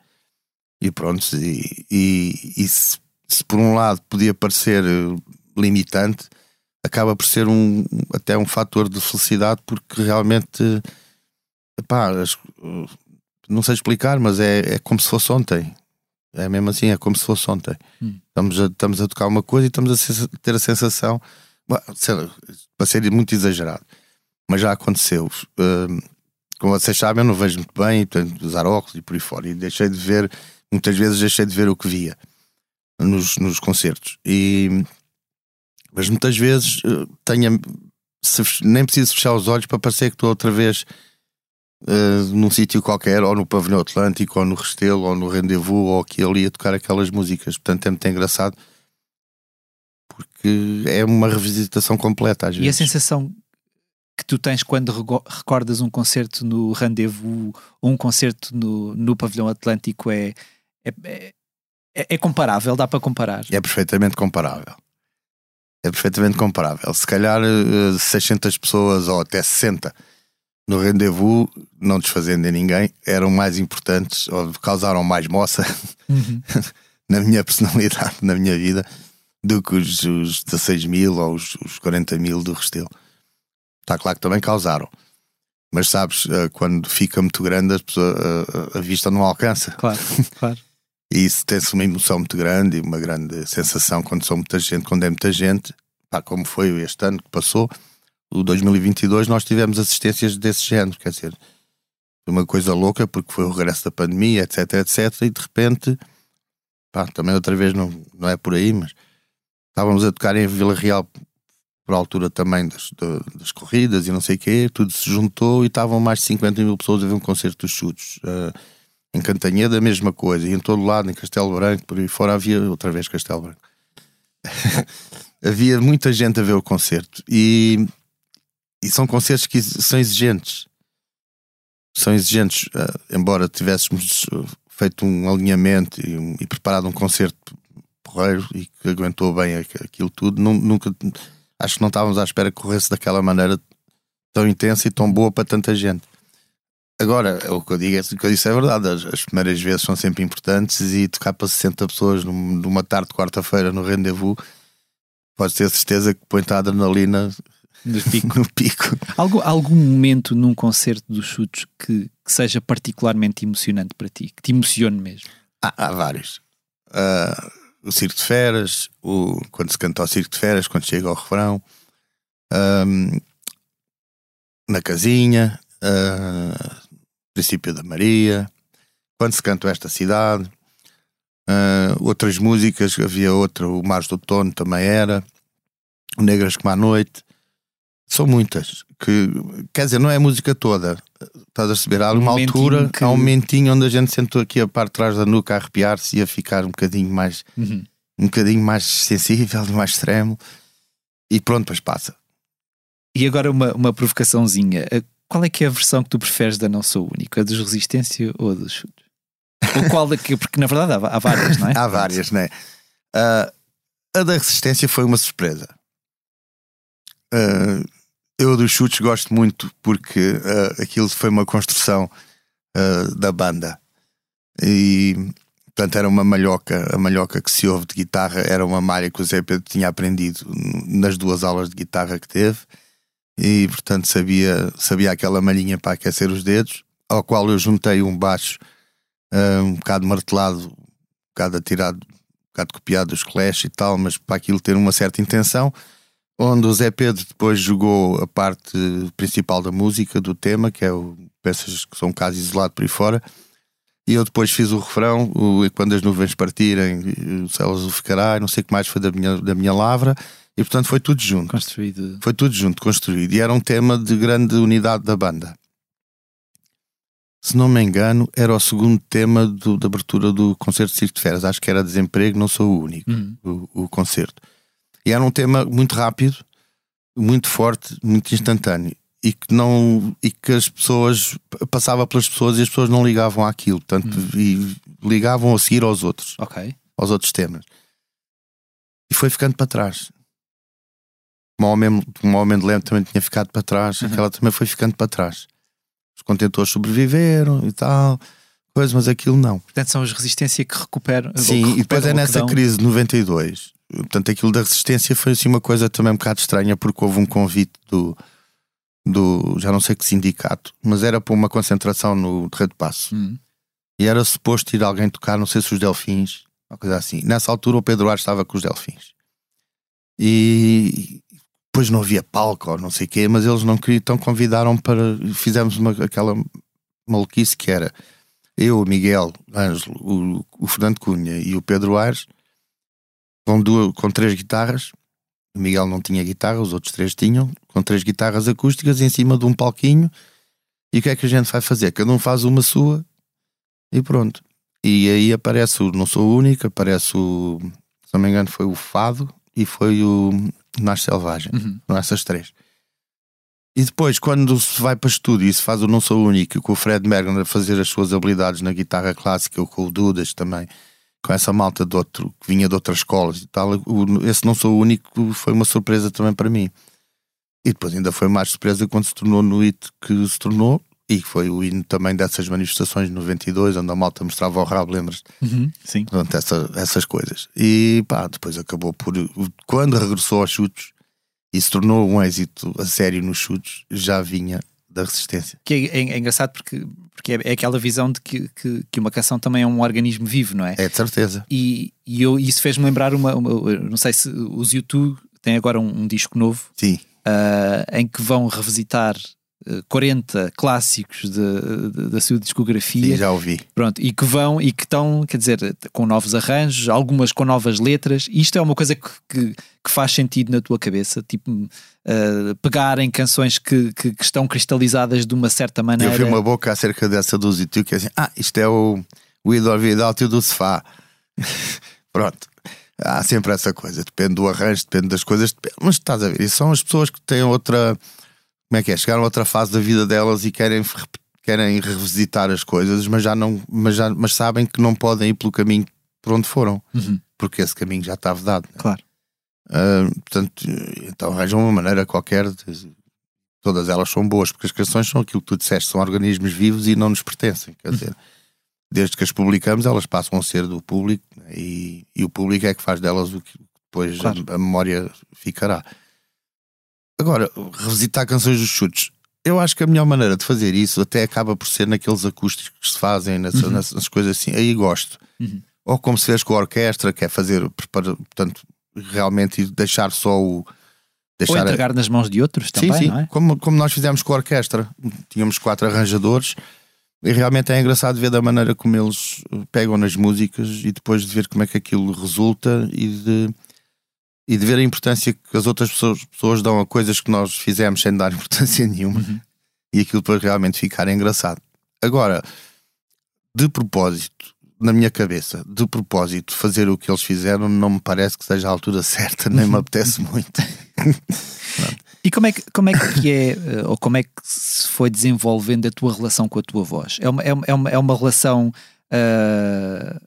E pronto, e, e, e se, se, por um lado podia parecer eh, limitante, acaba por ser um, até um fator de felicidade porque realmente epá, não sei explicar, mas é, é como se fosse ontem. É mesmo assim, é como se fosse ontem. Hum. Estamos, a, estamos a tocar uma coisa e estamos a ter a sensação, para ser muito exagerado, mas já aconteceu. Uh, como vocês sabem, eu não vejo muito bem, tenho de usar óculos e por aí fora. E deixei de ver muitas vezes deixei de ver o que via nos, nos concertos. E, mas muitas vezes tenho, se, nem preciso fechar os olhos para parecer que estou outra vez uh, num sítio qualquer, ou no Pavilhão Atlântico, ou no Restelo, ou no Rendezvous, ou aqui ali a tocar aquelas músicas. Portanto, é muito engraçado porque é uma revisitação completa às vezes. E a sensação que tu tens quando recordas um concerto no Rendezvous ou um concerto no, no Pavilhão Atlântico é é, é, é comparável? Dá para comparar? É perfeitamente comparável. É perfeitamente comparável. Se calhar 600 eh, pessoas ou até 60 no rendezvous, não desfazendo em ninguém, eram mais importantes ou causaram mais moça uhum. na minha personalidade, na minha vida, do que os, os 16 mil ou os, os 40 mil do Restelo. Está claro que também causaram. Mas sabes, eh, quando fica muito grande, a, pessoa, a, vista não alcança. Claro, claro. E isso tem-se uma emoção muito grande e uma grande sensação quando são muita gente, quando é muita gente, pá, como foi este ano que passou, o 2022, nós tivemos assistências desse género, quer dizer, uma coisa louca porque foi o regresso da pandemia, etc, etc, e de repente, pá, também outra vez não, não é por aí, mas estávamos a tocar em Vila Real por altura também das, das corridas e não sei o quê, tudo se juntou e estavam mais de 50 mil pessoas a ver um concerto dos chutes. Uh, em Cantanheda a mesma coisa, e em todo lado, em Castelo Branco, por aí fora havia outra vez Castelo Branco. havia muita gente a ver o concerto e, e são concertos que são exigentes. São exigentes, uh, embora tivéssemos feito um alinhamento e, um, e, preparado um concerto porreiro e que aguentou bem aquilo tudo, nunca acho que não estávamos à espera que corresse daquela maneira tão intensa e tão boa para tanta gente. Agora, o que eu digo é o que eu disse é verdade. As, as, primeiras vezes são sempre importantes e tocar para 60 pessoas num, numa tarde de quarta-feira no rendezvous, pode ter certeza que põe a adrenalina no pico. no pico. Algum, algum momento num concerto dos chutes que, que, seja particularmente emocionante para ti, que te emocione mesmo? Há, há vários. Uh, o Circo de Feras, o, quando se canta ao Circo de Feras, quando chega ao refrão, um, na casinha, uh, Princípio da Maria, quando se canta esta cidade, uh, outras músicas, havia outra, o Mars do Outono também era, o Negras como à Noite, são muitas, que quer dizer, não é a música toda, estás a perceber? Há uma um altura, que... há um momentinho onde a gente sentou aqui a parte de trás da nuca a arrepiar-se e a ficar um bocadinho mais uhum. um bocadinho mais sensível, mais extremo, e pronto, depois passa. E agora uma, uma provocaçãozinha qual é que é a versão que tu preferes da Não Sou Único? A dos Resistência ou a dos Chutes? ou qual daqui? Porque na verdade há, há, várias, não é? há várias, não é? Uh, a da Resistência foi uma surpresa. Uh, eu dos chutes gosto muito porque uh, aquilo foi uma construção uh, da banda e portanto era uma malhoca, a malhoca que se ouve de guitarra era uma malha que o Zé Pedro tinha aprendido nas duas aulas de guitarra que teve e portanto sabia, sabia aquela malhinha para aquecer os dedos, ao qual eu juntei um baixo um bocado martelado, um bocado atirado, um bocado copiado dos Clash e tal, mas para aquilo ter uma certa intenção. Onde o Zé Pedro depois jogou a parte principal da música, do tema, que é o peças que são um caso isolado por aí fora. E eu depois fiz o refrão, o, quando as nuvens partirem, o céu azul ficará, não sei o que mais foi da minha, da minha lavra. E portanto foi tudo junto. Construído. Foi tudo junto, construído. E era um tema de grande unidade da banda. Se não me engano, era o segundo tema do, da abertura do concerto de Circo de Feras. Acho que era Desemprego, não sou o único, uhum. o, o concerto. E era um tema muito rápido, muito forte, muito instantâneo. E que, não, e que as pessoas passava pelas pessoas e as pessoas não ligavam àquilo, portanto, uhum. e ligavam a seguir aos outros, okay. aos outros temas. E foi ficando para trás um homem, homem de lento também tinha ficado para trás, uhum. aquela também foi ficando para trás. Os contentores sobreviveram e tal, coisas, mas aquilo não. Portanto, são as resistências que recuperam. Sim, recuperam e depois é nessa crise de 92. Portanto, aquilo da resistência foi assim uma coisa também um bocado estranha, porque houve um convite do, do já não sei que sindicato, mas era para uma concentração no Terreiro de Passo. Uhum. E era suposto ir alguém tocar, não sei se os Delfins, uma coisa assim. Nessa altura o Pedro Ares estava com os Delfins. E, depois não havia palco ou não sei o quê, mas eles não queriam, então convidaram para. Fizemos uma, aquela maluquice que era eu, o Miguel Ângelo, o, o Fernando Cunha e o Pedro Aires com, duas, com três guitarras. O Miguel não tinha guitarra, os outros três tinham, com três guitarras acústicas em cima de um palquinho. E o que é que a gente vai fazer? Cada um faz uma sua e pronto. E aí aparece o Não Sou Único, aparece o, se não me engano, foi o Fado e foi o Nasce Selvagem. Uhum. Essas três. E depois, quando se vai para estúdio e se faz o Não Sou Único, com o Fred Mergen a fazer as suas habilidades na guitarra clássica, ou com o Dudas também, com essa malta de outro, que vinha de outras escolas e tal, o, esse Não Sou Único foi uma surpresa também para mim. E depois ainda foi mais surpresa quando se tornou no hit que se tornou, e foi o hino também dessas manifestações de 92, onde a malta mostrava o rabo, lembras? Uhum, sim. Pronto, essa, essas coisas. E pá, depois acabou por. Quando regressou aos chutes e se tornou um êxito a sério nos chutes, já vinha da resistência. Que é, é- é engraçado porque, porque é, é aquela visão de que, que, que uma canção também é um organismo vivo, não é? É de certeza. E, e eu, isso fez-me lembrar uma, uma- Não sei se os YouTube têm agora um, um disco novo Sim. ah, em que vão revisitar ah, 40 clássicos de- de- da sua discografia. Sim, já ouvi. Pronto, e que vão e que estão, quer dizer, com novos arranjos, algumas com novas letras. Isto é uma coisa que, que, que faz sentido na tua cabeça, tipo, ah, pegar em canções que, que, que estão cristalizadas de uma certa maneira. Eu vi uma boca acerca dessa do Zitu que é assim: ah, isto é o, o Idol Vidal do sofá. Pronto. Há sempre essa coisa, depende do arranjo, depende das coisas, depende- mas estás a ver, e são as pessoas que têm outra, como é que é? Chegaram a outra fase da vida delas e querem, querem revisitar as coisas, mas já não, mas, já, mas sabem que não podem ir pelo caminho por onde foram, Uhum, porque esse caminho já está vedado. né? claro. Ah, portanto, então arranjam uma maneira qualquer. de- todas elas são boas, porque as canções são aquilo que tu disseste, são organismos vivos e não nos pertencem. Quer dizer, desde que as publicamos, elas passam a ser do público né, e, e o público é que faz delas o que depois Claro. a, a memória ficará. Agora, revisitar canções dos chutes. Eu acho que a melhor maneira de fazer isso até acaba por ser naqueles acústicos que se fazem, nessa- Uhum. nessas coisas assim. Aí gosto. Uhum. Ou como se fez com a orquestra, que é fazer, prepara- portanto, realmente e deixar só o. Ou Deixar a- entregar nas mãos de outros também, sim, sim. não é? Como, como nós fizemos com a orquestra. Tínhamos quatro arranjadores e realmente é engraçado ver da maneira como eles pegam nas músicas e depois de ver como é que aquilo resulta e de, e de ver a importância que as outras pessoas, pessoas dão a coisas que nós fizemos sem dar importância nenhuma Uhum. e aquilo depois realmente ficar engraçado. Agora, de propósito, na minha cabeça, de propósito, fazer o que eles fizeram não me parece que seja a altura certa, nem me apetece muito. E como é que, como é, que é, eh, ou como é que se foi desenvolvendo a tua relação com a tua voz? É uma, é uma, é uma, é uma relação ah,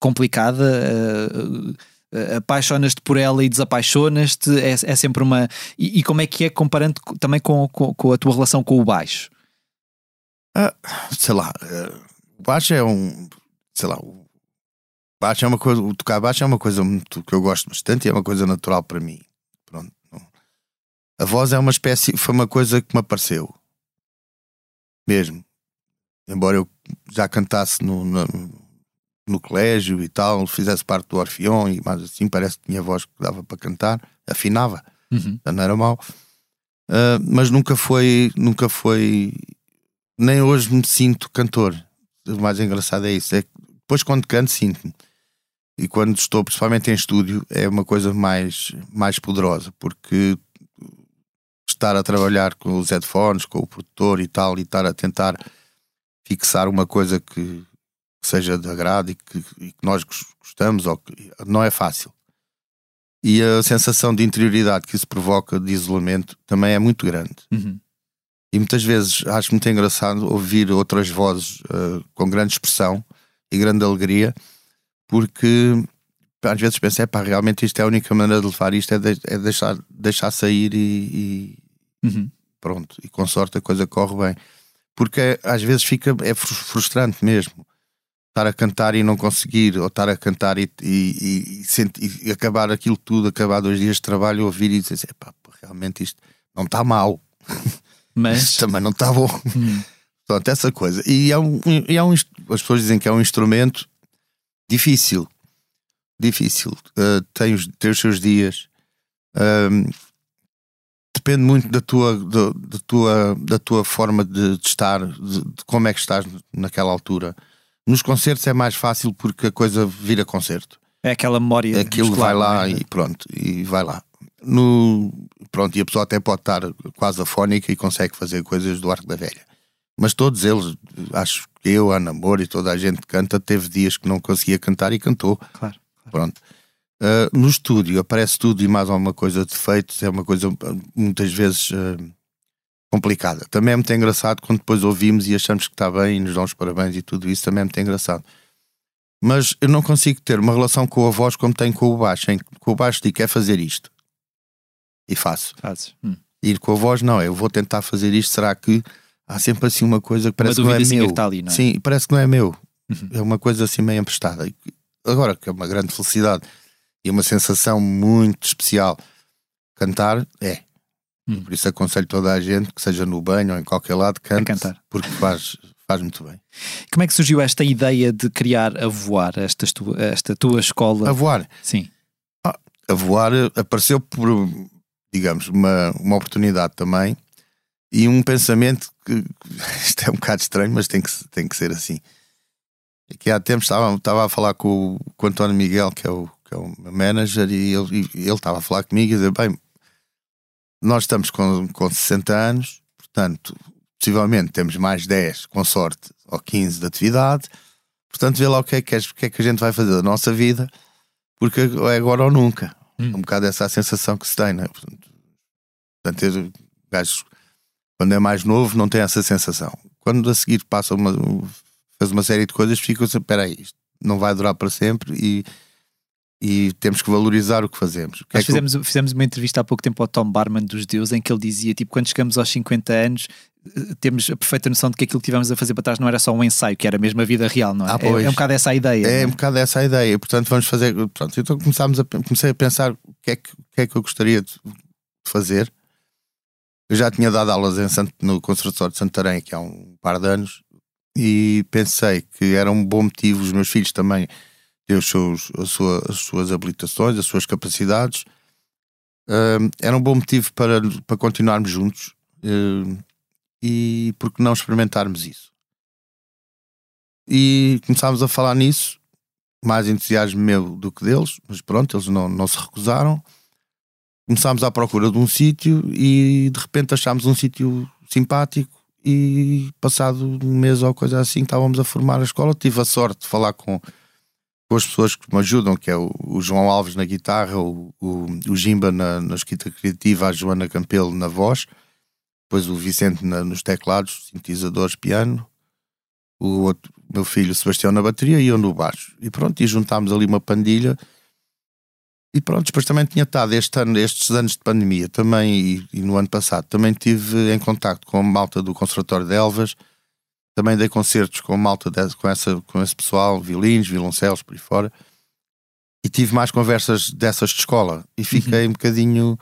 complicada? ah, ah, apaixonas-te por ela e desapaixonas-te? É, é sempre uma. E, e como é que é comparando co- também com, com, com a tua relação com o baixo? sei lá, o baixo é um, sei lá, o baixo é uma coisa, o tocar baixo é uma coisa muito, que eu gosto bastante e é uma coisa natural para mim. Pronto. A voz é uma espécie, foi uma coisa que me apareceu. Mesmo. Embora eu já cantasse no, no, no colégio e tal, fizesse parte do Orfeão e mais assim, parece que tinha voz que dava para cantar, afinava Uhum. não era mau. Ah, mas nunca foi, nunca foi, nem hoje me sinto cantor. O mais engraçado é isso. É que depois quando canto sinto-me. E quando estou, principalmente em estúdio, é uma coisa mais, mais poderosa, porque estar a trabalhar com os headphones, com o produtor e tal, e estar a tentar fixar uma coisa que seja de agrado e que, e que nós gos- gostamos, ou que, não é fácil. E a sensação de interioridade que isso provoca de isolamento também é muito grande. Uhum. E muitas vezes acho muito engraçado ouvir outras vozes eh, com grande expressão e grande alegria, porque às vezes penso, é pá, realmente isto é a única maneira de levar isto, é, de- é deixar, deixar sair e, e Uhum. pronto, e com sorte a coisa corre bem. Porque às vezes fica, é fru- frustrante mesmo estar a cantar e não conseguir, ou estar a cantar e, e, e- e acabar aquilo tudo, acabar dois dias de trabalho, ouvir e dizer, assim, "Epá, realmente isto não está mal, Mas. também não está bom. Hum. Pronto, essa coisa. E é um, e é um, as pessoas dizem que é um instrumento difícil. Difícil. Uh, tem, os, tem os seus dias. Um, depende muito da tua, da, da tua, da tua forma de, de estar, de, de como é que estás naquela altura. Nos concertos é mais fácil porque a coisa vira concerto. É aquela memória. Aquilo vai lá é? e pronto, e vai lá. No, pronto, e a pessoa até pode estar quase afónica e consegue fazer coisas do Arco da Velha. Mas todos eles, acho que eu, a Ana Moura e toda a gente que canta, teve dias que não conseguia cantar e cantou. Claro. Pronto. Ah, no estúdio aparece tudo e mais alguma coisa de defeitos, é uma coisa ah, muitas vezes ah, complicada. Também é muito engraçado quando depois ouvimos e achamos que está bem e nos dão os parabéns e tudo isso, também é muito engraçado. Mas eu não consigo ter uma relação com a voz como tenho com o baixo, em que com o baixo digo é fazer isto e faço. Fazes. Hum. Ir com a voz, não, eu vou tentar fazer isto. Será que há sempre assim uma coisa que parece que não é duvidazinha meu. que está ali, não é? Sim, parece que não é meu. Uhum. É uma coisa assim meio emprestada. Agora que é uma grande felicidade e uma sensação muito especial. Cantar é. Hum. Por isso aconselho toda a gente que seja no banho ou em qualquer lado, cante, cantar. porque faz, faz muito bem. Como é que surgiu esta ideia de criar a voar, esta tua, esta tua escola? A voar, Sim. a voar apareceu por, digamos, uma, uma oportunidade também e um pensamento que isto é um bocado estranho, mas tem que, tem que ser assim. Aqui há tempos estava, estava a falar com, o- com o António Miguel, que é o, que é o meu manager, e ele, ele estava a falar comigo e dizer: Bem, nós estamos com, com 60 anos, portanto, possivelmente temos mais 10, com sorte, ou 15 de atividade, portanto, vê lá o que é que, o que, é que a gente vai fazer da nossa vida, porque é agora ou nunca. Hum. Um bocado essa a sensação que se tem, né? Portanto, portanto eu- gajos, quando é mais novo, não tem essa sensação. Quando a seguir passa uma, faz uma série de coisas, fica assim: espera aí, isto não vai durar para sempre e, e temos que valorizar o que fazemos. O que é Nós eu- fizemos, fizemos uma entrevista há pouco tempo ao Tom Barman dos Deus em que ele dizia: tipo, quando chegamos aos 50 anos, eh, temos a perfeita noção de que aquilo que tivemos a fazer para trás não era só um ensaio, que era mesmo a vida real, não é? Ah, é, pois. é um bocado essa a ideia. É não um bocado essa a ideia. Portanto, vamos fazer. Pronto, então começámos a, comecei a pensar o que, é que, o que é que eu gostaria de fazer. Eu já tinha dado aulas em Sant- no Conservatório de Santarém aqui há um par de anos e pensei que era um bom motivo os meus filhos também ter os as suas habilitações, as suas capacidades. Hum, era um bom motivo para, para continuarmos juntos hum, e por que não experimentarmos isso? E começámos a falar nisso, mais entusiasmo meu do que deles, mas pronto, eles não, não se recusaram. Começámos à procura de um sítio e de repente achámos um sítio simpático e passado um mês ou coisa assim estávamos a formar a escola. Tive a sorte de falar com, com as pessoas que me ajudam, que é o, o João Alves na guitarra, o, o, o Jimba na, na escrita criativa, a Joana Campelo na voz, depois o Vicente na- nos teclados, sintetizadores, piano, o outro, meu filho Sebastião na bateria e eu no baixo. E pronto, e juntámos ali uma pandilha. E pronto, depois também tinha estado este ano, estes anos de pandemia também, e, e no ano passado, também estive em contacto com a malta do Conservatório de Elvas, também dei concertos com a malta desse- com, essa, com esse pessoal, violinos, violoncelos, por aí fora, e tive mais conversas dessas de escola, e fiquei um bocadinho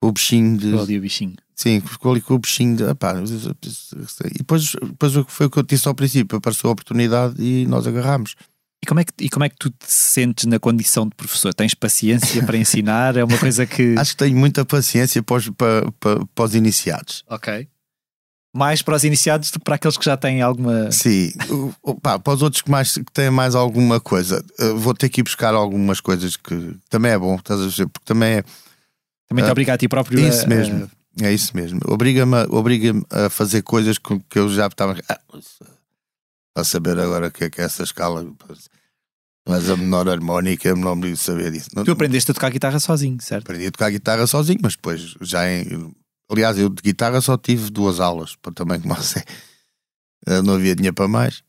com o bichinho de. é? Ali o bichinho. Sim, ficou ali com o bichinho de. Epá, e depois, depois foi o que eu disse ao princípio: apareceu a oportunidade e nós agarramos. E como, é que, e como é que tu te sentes na condição de professor? Tens paciência para ensinar? É uma coisa que. Acho que tenho muita paciência para os, para, para, para os iniciados. Ok. Mais para os iniciados do que para aqueles que já têm alguma. Sim, pá, para os outros que, mais, que têm mais alguma coisa, eh, vou ter que ir buscar algumas coisas que também é bom, estás a ver? Porque também é Também te Ah, obriga a ti próprio a- isso mesmo. É isso mesmo. Obriga-me a- obriga-me a fazer coisas com que eu já estava. Ah, a saber agora o que é que é essa escala. Mas a menor harmónica, não me saber disso. Tu aprendeste a tocar guitarra sozinho, certo? aprendi a tocar guitarra sozinho, mas depois já em. Aliás, eu de guitarra só tive duas aulas, para também como você. Não havia dinheiro para mais.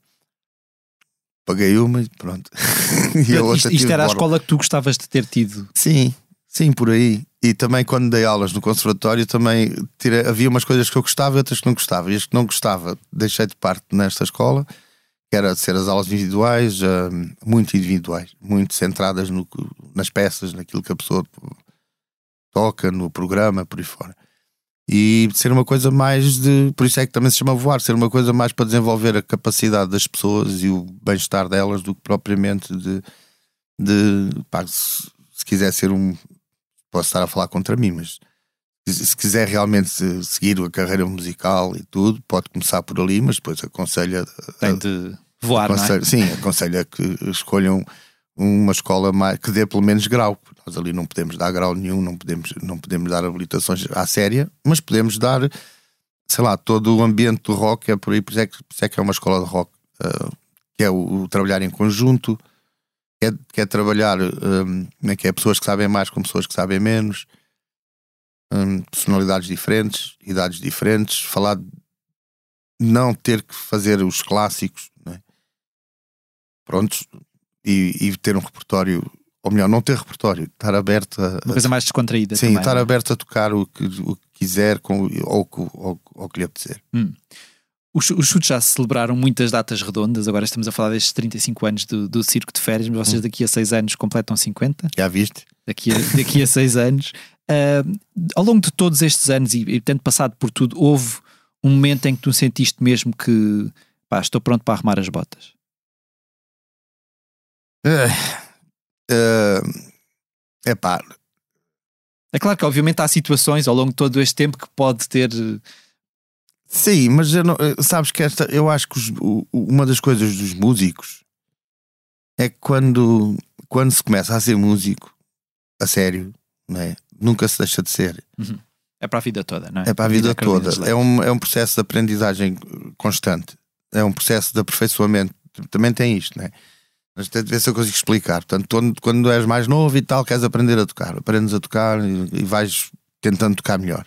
Paguei uma e pronto. e a outra isto isto era a escola que tu gostavas de ter tido. Sim, sim, por aí. E também quando dei aulas no conservatório, também tirei- havia umas coisas que eu gostava e outras que não gostava. E as que não gostava, deixei de parte nesta escola, que era de ser as aulas individuais, hum, muito individuais, muito centradas no nas peças, naquilo que a pessoa toca, no programa, por aí fora. E ser uma coisa mais de. Por isso é que também se chama voar, ser uma coisa mais para desenvolver a capacidade das pessoas e o bem-estar delas do que propriamente de. de pá, se, se quiser ser um. Posso estar a falar contra mim, mas se se quiser realmente se- seguir a carreira musical e tudo, pode começar por ali, mas depois aconselha. Tem de voar, é? aconselha Sim, aconselha que escolham uma escola mais, que dê pelo menos grau. Nós ali não podemos dar grau nenhum, não podemos, não podemos dar habilitações à séria, mas podemos dar, sei lá, todo o ambiente do rock, é por aí, por isso é que, isso é, que é uma escola de rock, ah, que é o, o trabalhar em conjunto, que é, que é trabalhar, hum, né, que é pessoas que sabem mais com pessoas que sabem menos, hum, personalidades diferentes, idades diferentes, falar de não ter que fazer os clássicos, né? prontos, e, e ter um repertório, ou melhor, não ter repertório, estar aberto a, Uma coisa mais descontraída. sim, também, estar não é? aberto a tocar o que, o que quiser com, ou, o que- ou, ou que lhe apetecer. Os, os chutes já celebraram muitas datas redondas, agora estamos a falar destes 35 anos do, do Circo de Férias, mas vocês daqui a 6 anos completam 50. Já viste? Daqui a, daqui a 6 anos. Uh, ao longo de todos estes anos e, e tendo passado por tudo, houve um momento em que tu sentiste mesmo que pá, estou pronto para arrumar as botas? Uh, uh, epá, É claro que, obviamente, há situações ao longo de todo este tempo que pode ter. sim, mas não- sabes que esta, eu acho que os- uma das coisas dos músicos é que quando, quando se começa a ser músico, a sério, não é? Nunca se deixa de ser. É para a vida toda, não é? É para a vida Carolina toda. É um, é um processo de aprendizagem constante. É um processo de aperfeiçoamento. Também tem isto, não é? Mas tem de ver se eu consigo explicar. Portanto, quando, quando és mais novo e tal, queres aprender a tocar. Aprendes a tocar e, e vais tentando tocar melhor.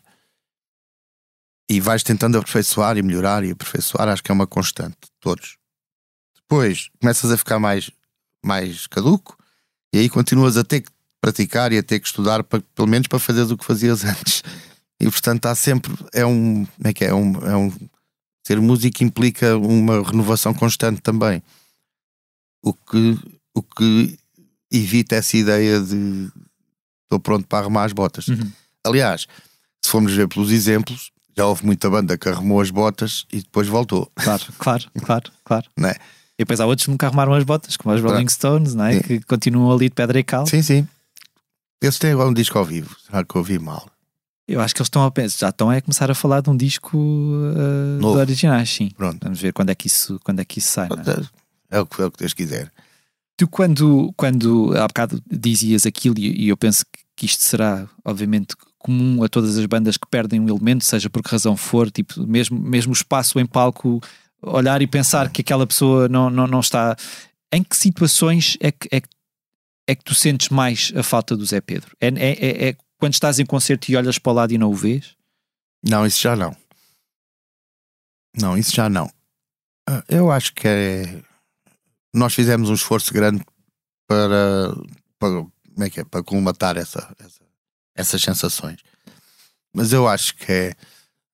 E vais tentando aperfeiçoar e melhorar e aperfeiçoar. Acho que é uma constante. Todos. Depois começas a ficar mais, mais caduco e aí continuas a ter que praticar e a ter que estudar, para, pelo menos para fazeres o que fazias antes. E portanto há sempre. É um. Como é que é? É um, é um- ser músico implica uma renovação constante também. O que, o que evita essa ideia de estou pronto para arrumar as botas. Uhum. Aliás, se formos ver pelos exemplos, já houve muita banda que arrumou as botas e depois voltou. Claro, claro, claro, claro. É? E depois há outros que nunca arrumaram as botas, como os Rolling Stones, não é? Sim. Que continuam ali de pedra e cal. Sim, sim. Eles têm agora um disco ao vivo. Será que eu ouvi mal? Eu acho que eles estão a pensar, já estão a começar a falar de um disco uh, de originais, sim. Pronto. Vamos ver quando é que isso, quando é que isso sai. é? É o que, é o que Deus quiser. Tu, quando, quando há bocado dizias aquilo, e, e eu penso que- isto será, obviamente, comum a todas as bandas que perdem um elemento, seja por que razão for, tipo, mesmo, mesmo o espaço em palco, olhar e pensar que aquela pessoa não, não, não está. Em que situações é que, é, que- é que tu sentes mais a falta do Zé Pedro? É, é, é- é quando estás em concerto e olhas para o lado e não o vês? Não, isso já não. Não, isso já não. Ah, Eu acho que é. Nós fizemos um esforço grande para. para como é que é? Para colmatar essa, essa- essas sensações. Mas eu acho que é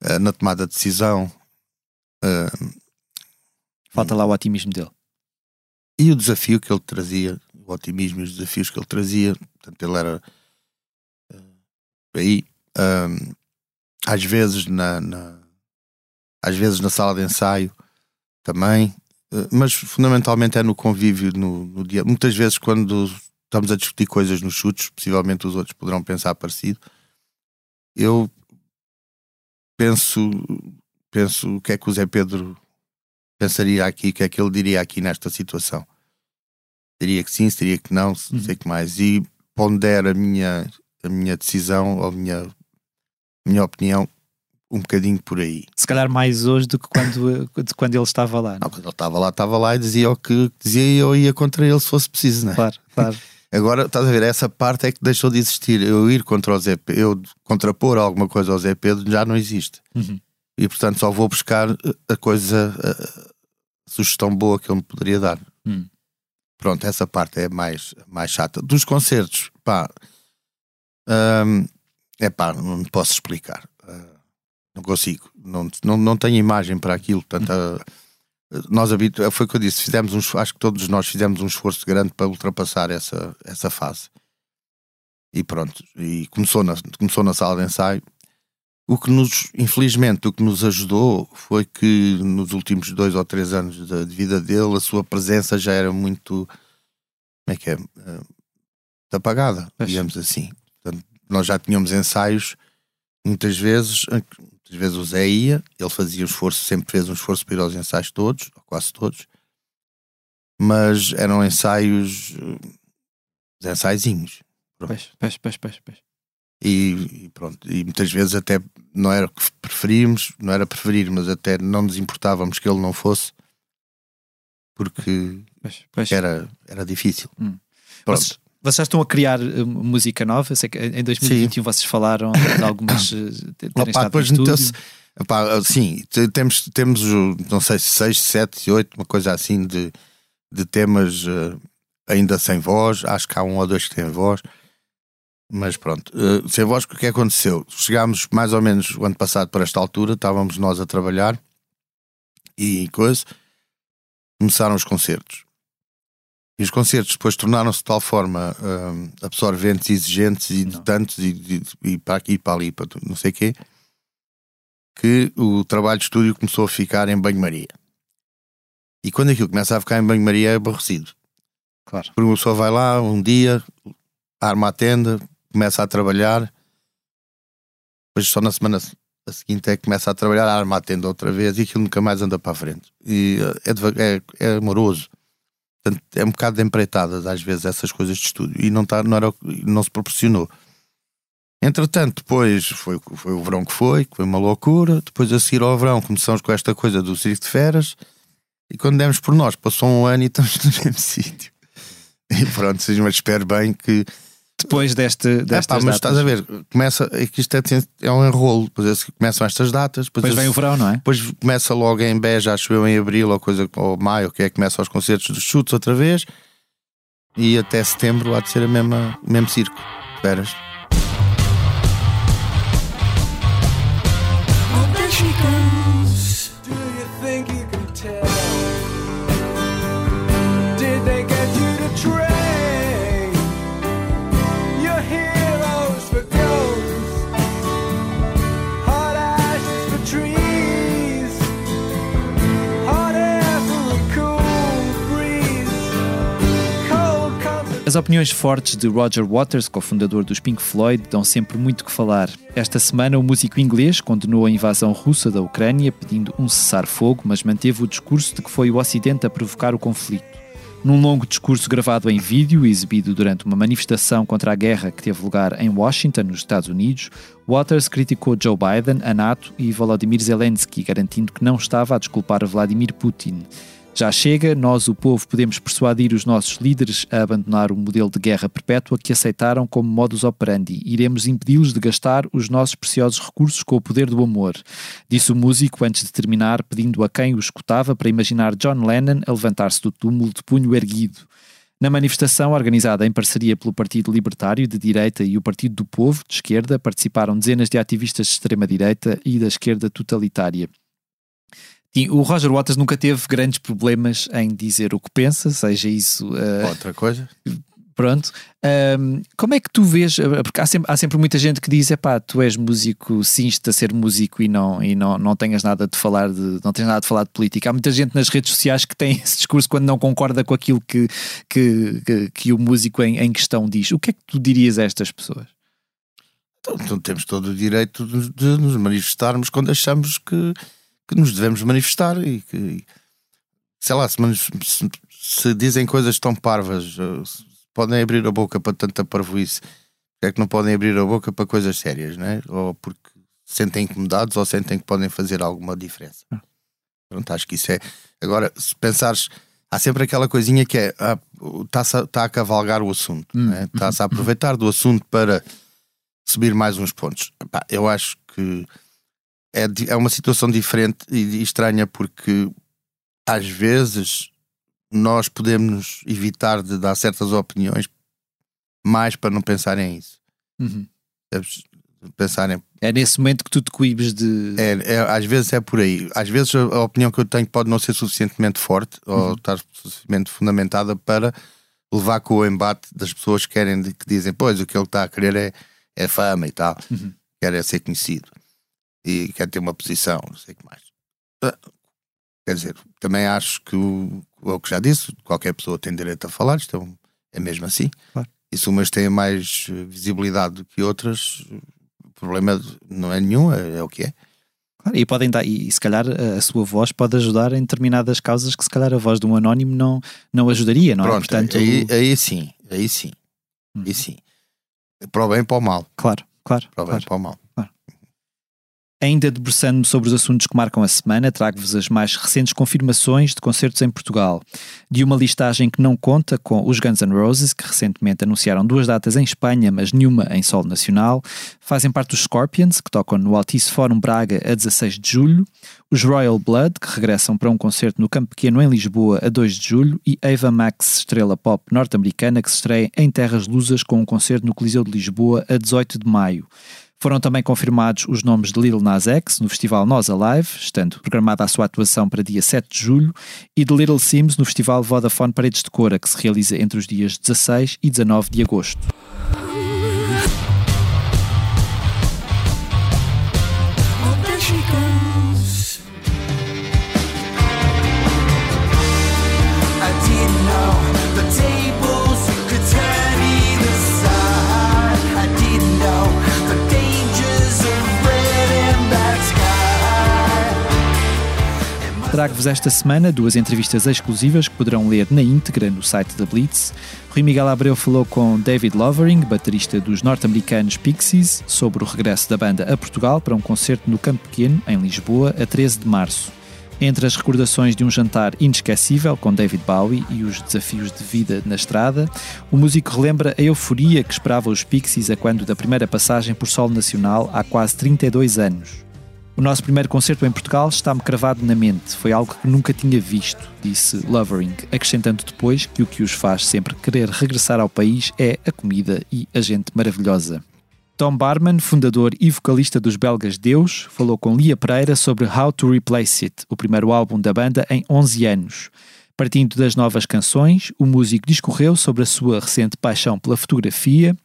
ah, na tomada de decisão ah, Falta lá o otimismo dele. e o desafio que ele trazia, o otimismo e os desafios que ele trazia. Portanto, ele era. por aí. ah, às vezes na, na- às vezes na sala de ensaio também, eh, mas fundamentalmente é no convívio no, no dia. Muitas vezes quando estamos a discutir coisas nos chutes, possivelmente os outros poderão pensar parecido. Eu penso, penso o que é que o Zé Pedro pensaria aqui, o que é que ele diria aqui nesta situação. Diria que sim, diria que não, Uhum. sei que mais. E pondera a minha, a minha decisão ou a minha, minha opinião um bocadinho por aí. Se calhar mais hoje do que quando, de quando ele estava lá. Não, quando ele estava lá, estava lá e dizia o que dizia e eu ia contra ele se fosse preciso, né? Claro, claro. Agora, estás a ver, essa parte é que deixou de existir. Eu ir contra o Zé Pedro, eu contrapor alguma coisa ao Zé Pedro já não existe. Uhum. E portanto só vou buscar a coisa, a, a sugestão boa que ele me poderia dar. Hum. Pronto, essa parte é mais, mais chata. Dos concertos, pá, hum, é pá, não posso explicar. Ah, não consigo. Não, não, não tenho imagem para aquilo. Portanto, ah, nós habitu... foi o que eu disse, fizemos um, acho que todos nós fizemos um esforço grande para ultrapassar essa, essa fase. E pronto, e começou na, começou na sala de ensaio. O que nos, infelizmente, o que nos ajudou foi que nos últimos dois ou três anos de, de vida dele, a sua presença já era muito, como é que é, Eh, apagada, Pois. digamos assim. Portanto, nós já tínhamos ensaios, muitas vezes, muitas vezes o Zé ia, ele fazia um esforço, sempre fez um esforço para ir aos ensaios todos, ou quase todos, mas eram ensaios, eh, ensaizinhos. Pois, pois, pois, pois, pois. E, pronto, e muitas vezes até não era o que preferíamos, não era preferir, mas até não nos importávamos que ele não fosse, porque pois, pois. era, era difícil. Hum. Pronto. Vocês, vocês estão a criar uh, música nova? Eu sei que em 2021 vocês falaram de algumas terem Opa, depois meteu-se- sim, te- temos, temos não sei se 6, 7, 8, uma coisa assim de, de temas eh, ainda sem voz. Acho que há um ou dois que têm voz, mas pronto, eh, sem voz. O que é que aconteceu? Chegámos mais ou menos o ano passado para esta altura, estávamos nós a trabalhar e coisa, começaram os concertos. E os concertos depois tornaram-se de tal forma hum, absorventes, exigentes e de tantos e, e, e para aqui e para ali, para não sei o quê, que o trabalho de estúdio começou a ficar em banho-maria. E quando aquilo começa a ficar em banho-maria é aborrecido. Claro. Porque uma pessoa vai lá um dia, arma a tenda, começa a trabalhar, depois só na semana a seguinte é que começa a trabalhar, arma a tenda outra vez e aquilo nunca mais anda para a frente. E eh, é, é, é amoroso. Portanto, é um bocado de empreitadas às vezes essas coisas de estúdio e não, tá, não, era, não se proporcionou. Entretanto, depois foi, foi o verão que foi, que foi uma loucura. Depois, a seguir ao verão, começamos com esta coisa do circo de feras. E quando demos por nós, passou um ano e estamos no mesmo sítio. E pronto, mas espero bem que. Depois deste, É destas pá, mas datas. estás a ver, começa, é que isto é, é um enrolo. Depois é que começam estas datas, depois, Depois vem o verão, não é? depois começa logo em Beja, acho eu, em abril ou coisa, ou maio, que é que começa os concertos dos chutes outra vez. E até setembro há de ser a mesma, o mesmo circo. Esperas? Oh, As opiniões fortes de Roger Waters, cofundador dos Pink Floyd, dão sempre muito que falar. Esta semana, o músico inglês condenou a invasão russa da Ucrânia, pedindo um cessar-fogo, mas manteve o discurso de que foi o Ocidente a provocar o conflito. Num longo discurso gravado em vídeo e exibido durante uma manifestação contra a guerra que teve lugar em Washington, nos Estados Unidos, Waters criticou Joe Biden, a NATO e Volodymyr Zelensky, garantindo que não estava a desculpar Vladimir Putin. Já chega, nós, o povo, podemos persuadir os nossos líderes a abandonar o modelo de guerra perpétua que aceitaram como modus operandi. Iremos impedi-los de gastar os nossos preciosos recursos com o poder do amor. Disse o músico antes de terminar, pedindo a quem o escutava para imaginar John Lennon a levantar-se do túmulo de punho erguido. Na manifestação, organizada em parceria pelo Partido Libertário de Direita e o Partido do Povo, de esquerda, participaram dezenas de ativistas de extrema-direita e da esquerda totalitária. E o Roger Waters nunca teve grandes problemas em dizer o que pensa, seja isso eh, Outra coisa. Pronto. Ahm, como é que tu vês? eh, Porque há sempre, há sempre muita gente que diz: pá, tu és músico, singes-te a ser músico e não, e não, não tenhas nada de falar de não tens nada de falar de política. Há muita gente nas redes sociais que tem esse discurso quando não concorda com aquilo que, que, que, que o músico em, em questão diz. O que é que tu dirias a estas pessoas? Então, então temos todo o direito de, de nos manifestarmos quando achamos que, que nos devemos manifestar e que, sei lá, se, se- se dizem coisas tão parvas, eh, se podem abrir a boca para tanta parvoíce, é que não podem abrir a boca para coisas sérias, né? Ou porque se sentem incomodados ou sentem que podem fazer alguma diferença. Pronto, acho que isso é. Agora, se pensares, há sempre aquela coisinha que é ah, está-se a, está a cavalgar o assunto, Hum, né? está-se a aproveitar do assunto para subir mais uns pontos. Epá, eu acho que é, é uma situação diferente e estranha porque às vezes nós podemos evitar de dar certas opiniões mais para não pensarem isso. Uhum. Pensarem É nesse momento que tu te coibes de. é, é- às vezes é por aí. Às vezes a, opinião que eu tenho pode não ser suficientemente forte ou estar suficientemente fundamentada para levar com o embate das pessoas que querem que dizem, pois o que ele está a querer é, é fama e tal, Uhum. quer é ser conhecido e quer ter uma posição, não sei o que mais. Ah, Quer dizer, também acho que o, o que já disse, qualquer pessoa tem direito a falar, isto é, um- é mesmo assim. Claro. E se umas têm mais eh, visibilidade do que outras, o problema não é nenhum, é, é o que é. Claro, E podem dar, e se calhar a sua voz pode ajudar em determinadas causas que se calhar a voz de um anónimo não, não ajudaria, não é? Pronto, Portanto, aí, aí sim, aí sim, Hum. aí sim. Para o bem e para o mal. claro, claro. Para o bem claro. e para o mal. Ainda debruçando-me sobre os assuntos que marcam a semana, trago-vos as mais recentes confirmações de concertos em Portugal. De uma listagem que não conta com os Guns N' Roses, que recentemente anunciaram duas datas em Espanha, mas nenhuma em solo nacional, fazem parte os Scorpions, que tocam no Altice Fórum Braga a 16 de julho, os Royal Blood, que regressam para um concerto no Campo Pequeno em Lisboa a 2 de julho, e Ava Max, estrela pop norte-americana, que se estreia em Terras Lusas com um concerto no Coliseu de Lisboa a 18 de maio. Foram também confirmados os nomes de Lil Nas X no festival Nós Alive, estando programada a sua atuação para dia 7 de julho, e de Little Sims no festival Vodafone Paredes de Cora, que se realiza entre os dias 16 e 19 de agosto. Trago-vos esta semana duas entrevistas exclusivas que poderão ler na íntegra no site da Blitz. Rui Miguel Abreu falou com David Lovering, baterista dos norte-americanos Pixies, sobre o regresso da banda a Portugal para um concerto no Campo Pequeno, em Lisboa, a 13 de março. Entre as recordações de um jantar inesquecível com David Bowie e os desafios de vida na estrada, o músico relembra a euforia que esperava os Pixies a quando da primeira passagem por solo nacional há quase 32 anos. O nosso primeiro concerto em Portugal está-me cravado na mente. Foi algo que nunca tinha visto, disse Lovering, acrescentando depois que o que os faz sempre querer regressar ao país é a comida e a gente maravilhosa. Tom Barman, fundador e vocalista dos belgas Deus, falou com Lia Pereira sobre How to Replace It, o primeiro álbum da banda em 11 anos. Partindo das novas canções, o músico discorreu sobre a sua recente paixão pela fotografia,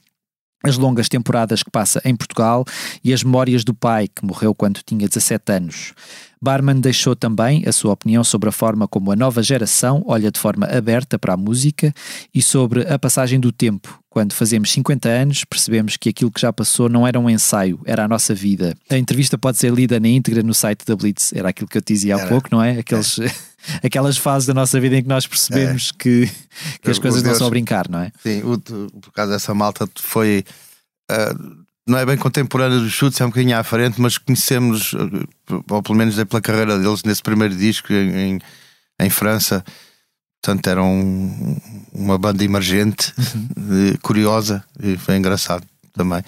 as longas temporadas que passa em Portugal e as memórias do pai, que morreu quando tinha 17 anos. Barman deixou também a sua opinião sobre a forma como a nova geração olha de forma aberta para a música e sobre a passagem do tempo. Quando fazemos 50 anos, percebemos que aquilo que já passou não era um ensaio, era a nossa vida. A entrevista pode ser lida na íntegra no site da Blitz, era aquilo que eu te dizia há Era. pouco, não é? Aqueles, Aquelas fases da nossa vida em que nós percebemos que, que as coisas não são a brincar, não é? Sim, o, por causa dessa malta foi. ah, não é bem contemporânea dos chutes, é um bocadinho à frente, mas conhecemos, ah, ou pelo menos é pela carreira deles, nesse primeiro disco em, em França. Portanto, era um- uma banda emergente, eh, curiosa, e foi engraçado também.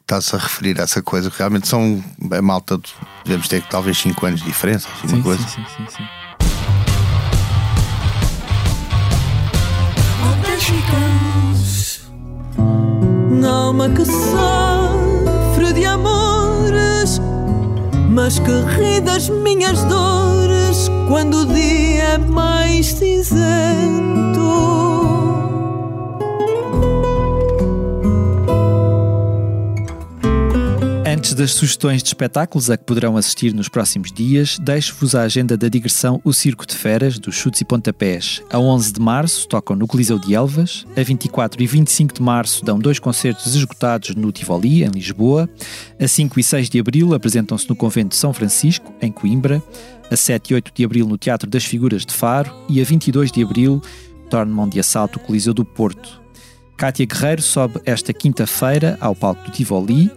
Está-se a referir a essa coisa, que realmente são é malta, de- devemos ter talvez 5 anos de diferença, assim, uma coisa. sim, sim, sim. Goes. Alma que sofre de amores, mas que ri das minhas dores quando o dia é mais cinzento. Antes das sugestões de espetáculos a que poderão assistir nos próximos dias, deixo-vos a agenda da digressão O Circo de Feras, dos Chutes e Pontapés. A 11 de março tocam no Coliseu de Elvas, a 24 e 25 de março dão dois concertos esgotados no Tivoli, em Lisboa, a 5 e 6 de abril apresentam-se no Convento de São Francisco, em Coimbra, a 7 e 8 de abril no Teatro das Figuras de Faro. E a 22 de abril tornam de assalto o Coliseu do Porto. Cátia Guerreiro sobe esta quinta-feira ao palco do Tivoli,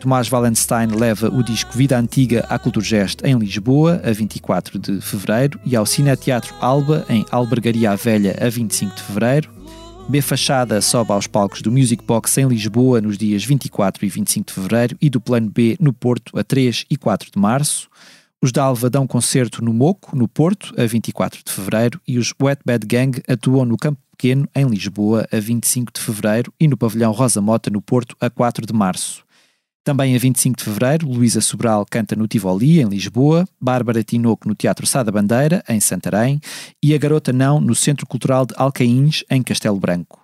Tomás Wallenstein leva o disco Vida Antiga à Culturgest em Lisboa, a 24 de fevereiro, e ao Cineteatro Alba, em Albergaria Velha, a 25 de fevereiro. B Fachada sobe aos palcos do Music Box em Lisboa nos dias 24 e 25 de fevereiro e do Plano B no Porto, a 3 e 4 de março. Os da Alva dão concerto no Moco, no Porto, a 24 de fevereiro, e os Wet Bad Gang atuam no Campo Pequeno, em Lisboa, a 25 de fevereiro, e no Pavilhão Rosa Mota, no Porto, a 4 de março. Também a 25 de fevereiro, Luísa Sobral canta no Tivoli, em Lisboa, Bárbara Tinoco no Teatro Sá da Bandeira, em Santarém, e a Garota Não no Centro Cultural de Alcaíns, em Castelo Branco.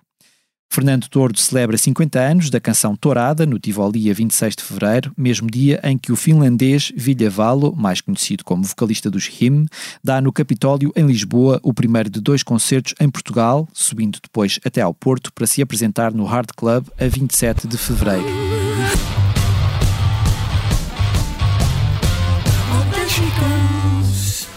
Fernando Tordo celebra 50 anos da canção Tourada no Tivoli a 26 de fevereiro, mesmo dia em que o finlandês Vilja Valo, mais conhecido como vocalista dos Him, dá no Capitólio em Lisboa o primeiro de dois concertos em Portugal, subindo depois até ao Porto para se apresentar no Hard Club a 27 de fevereiro. Goes.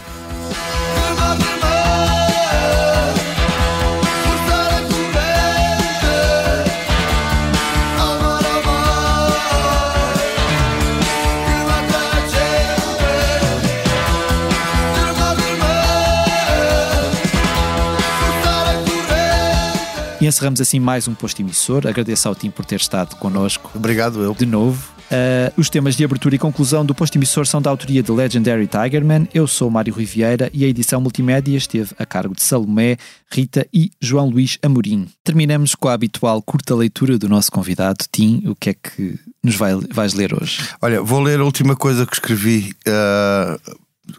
E encerramos assim mais um posto emissor. Agradeço ao Tim por ter estado connosco Obrigado, eu. de novo. Uh, os temas de abertura e conclusão do posto emissor são da autoria de Legendary Tigerman. Eu sou Mário Rui Vieira e a edição multimédia esteve a cargo de Salomé, Rita e João Luís Amorim. Terminamos com a habitual curta leitura do nosso convidado, Tim. O que é que nos vai, vais ler hoje? Olha, vou ler a última coisa que escrevi. uh,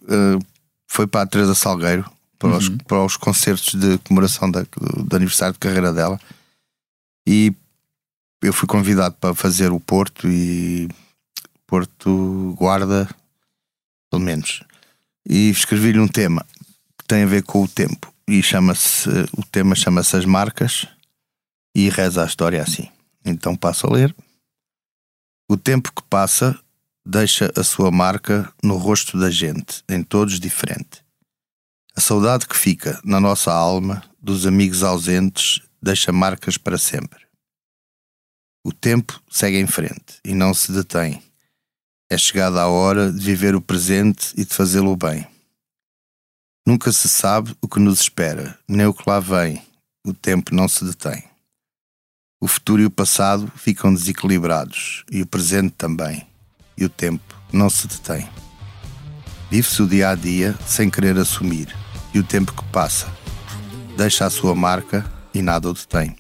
uh, foi para a Teresa Salgueiro, para, os, para os concertos de comemoração da, do aniversário de carreira dela. E eu fui convidado para fazer o Porto e Porto Guarda, pelo menos. E escrevi-lhe um tema que tem a ver com o tempo. E chama-se, o tema chama-se As Marcas e reza a história assim. Então passo a ler. O tempo que passa deixa a sua marca no rosto da gente, em todos diferente. A saudade que fica na nossa alma dos amigos ausentes deixa marcas para sempre. O tempo segue em frente e não se detém. É chegada a hora de viver o presente e de fazê-lo bem. Nunca se sabe o que nos espera, nem o que lá vem. O tempo não se detém. O futuro e o passado ficam desequilibrados e o presente também. E o tempo não se detém. Vive-se o dia a dia sem querer assumir, e o tempo que passa deixa a sua marca e nada o detém.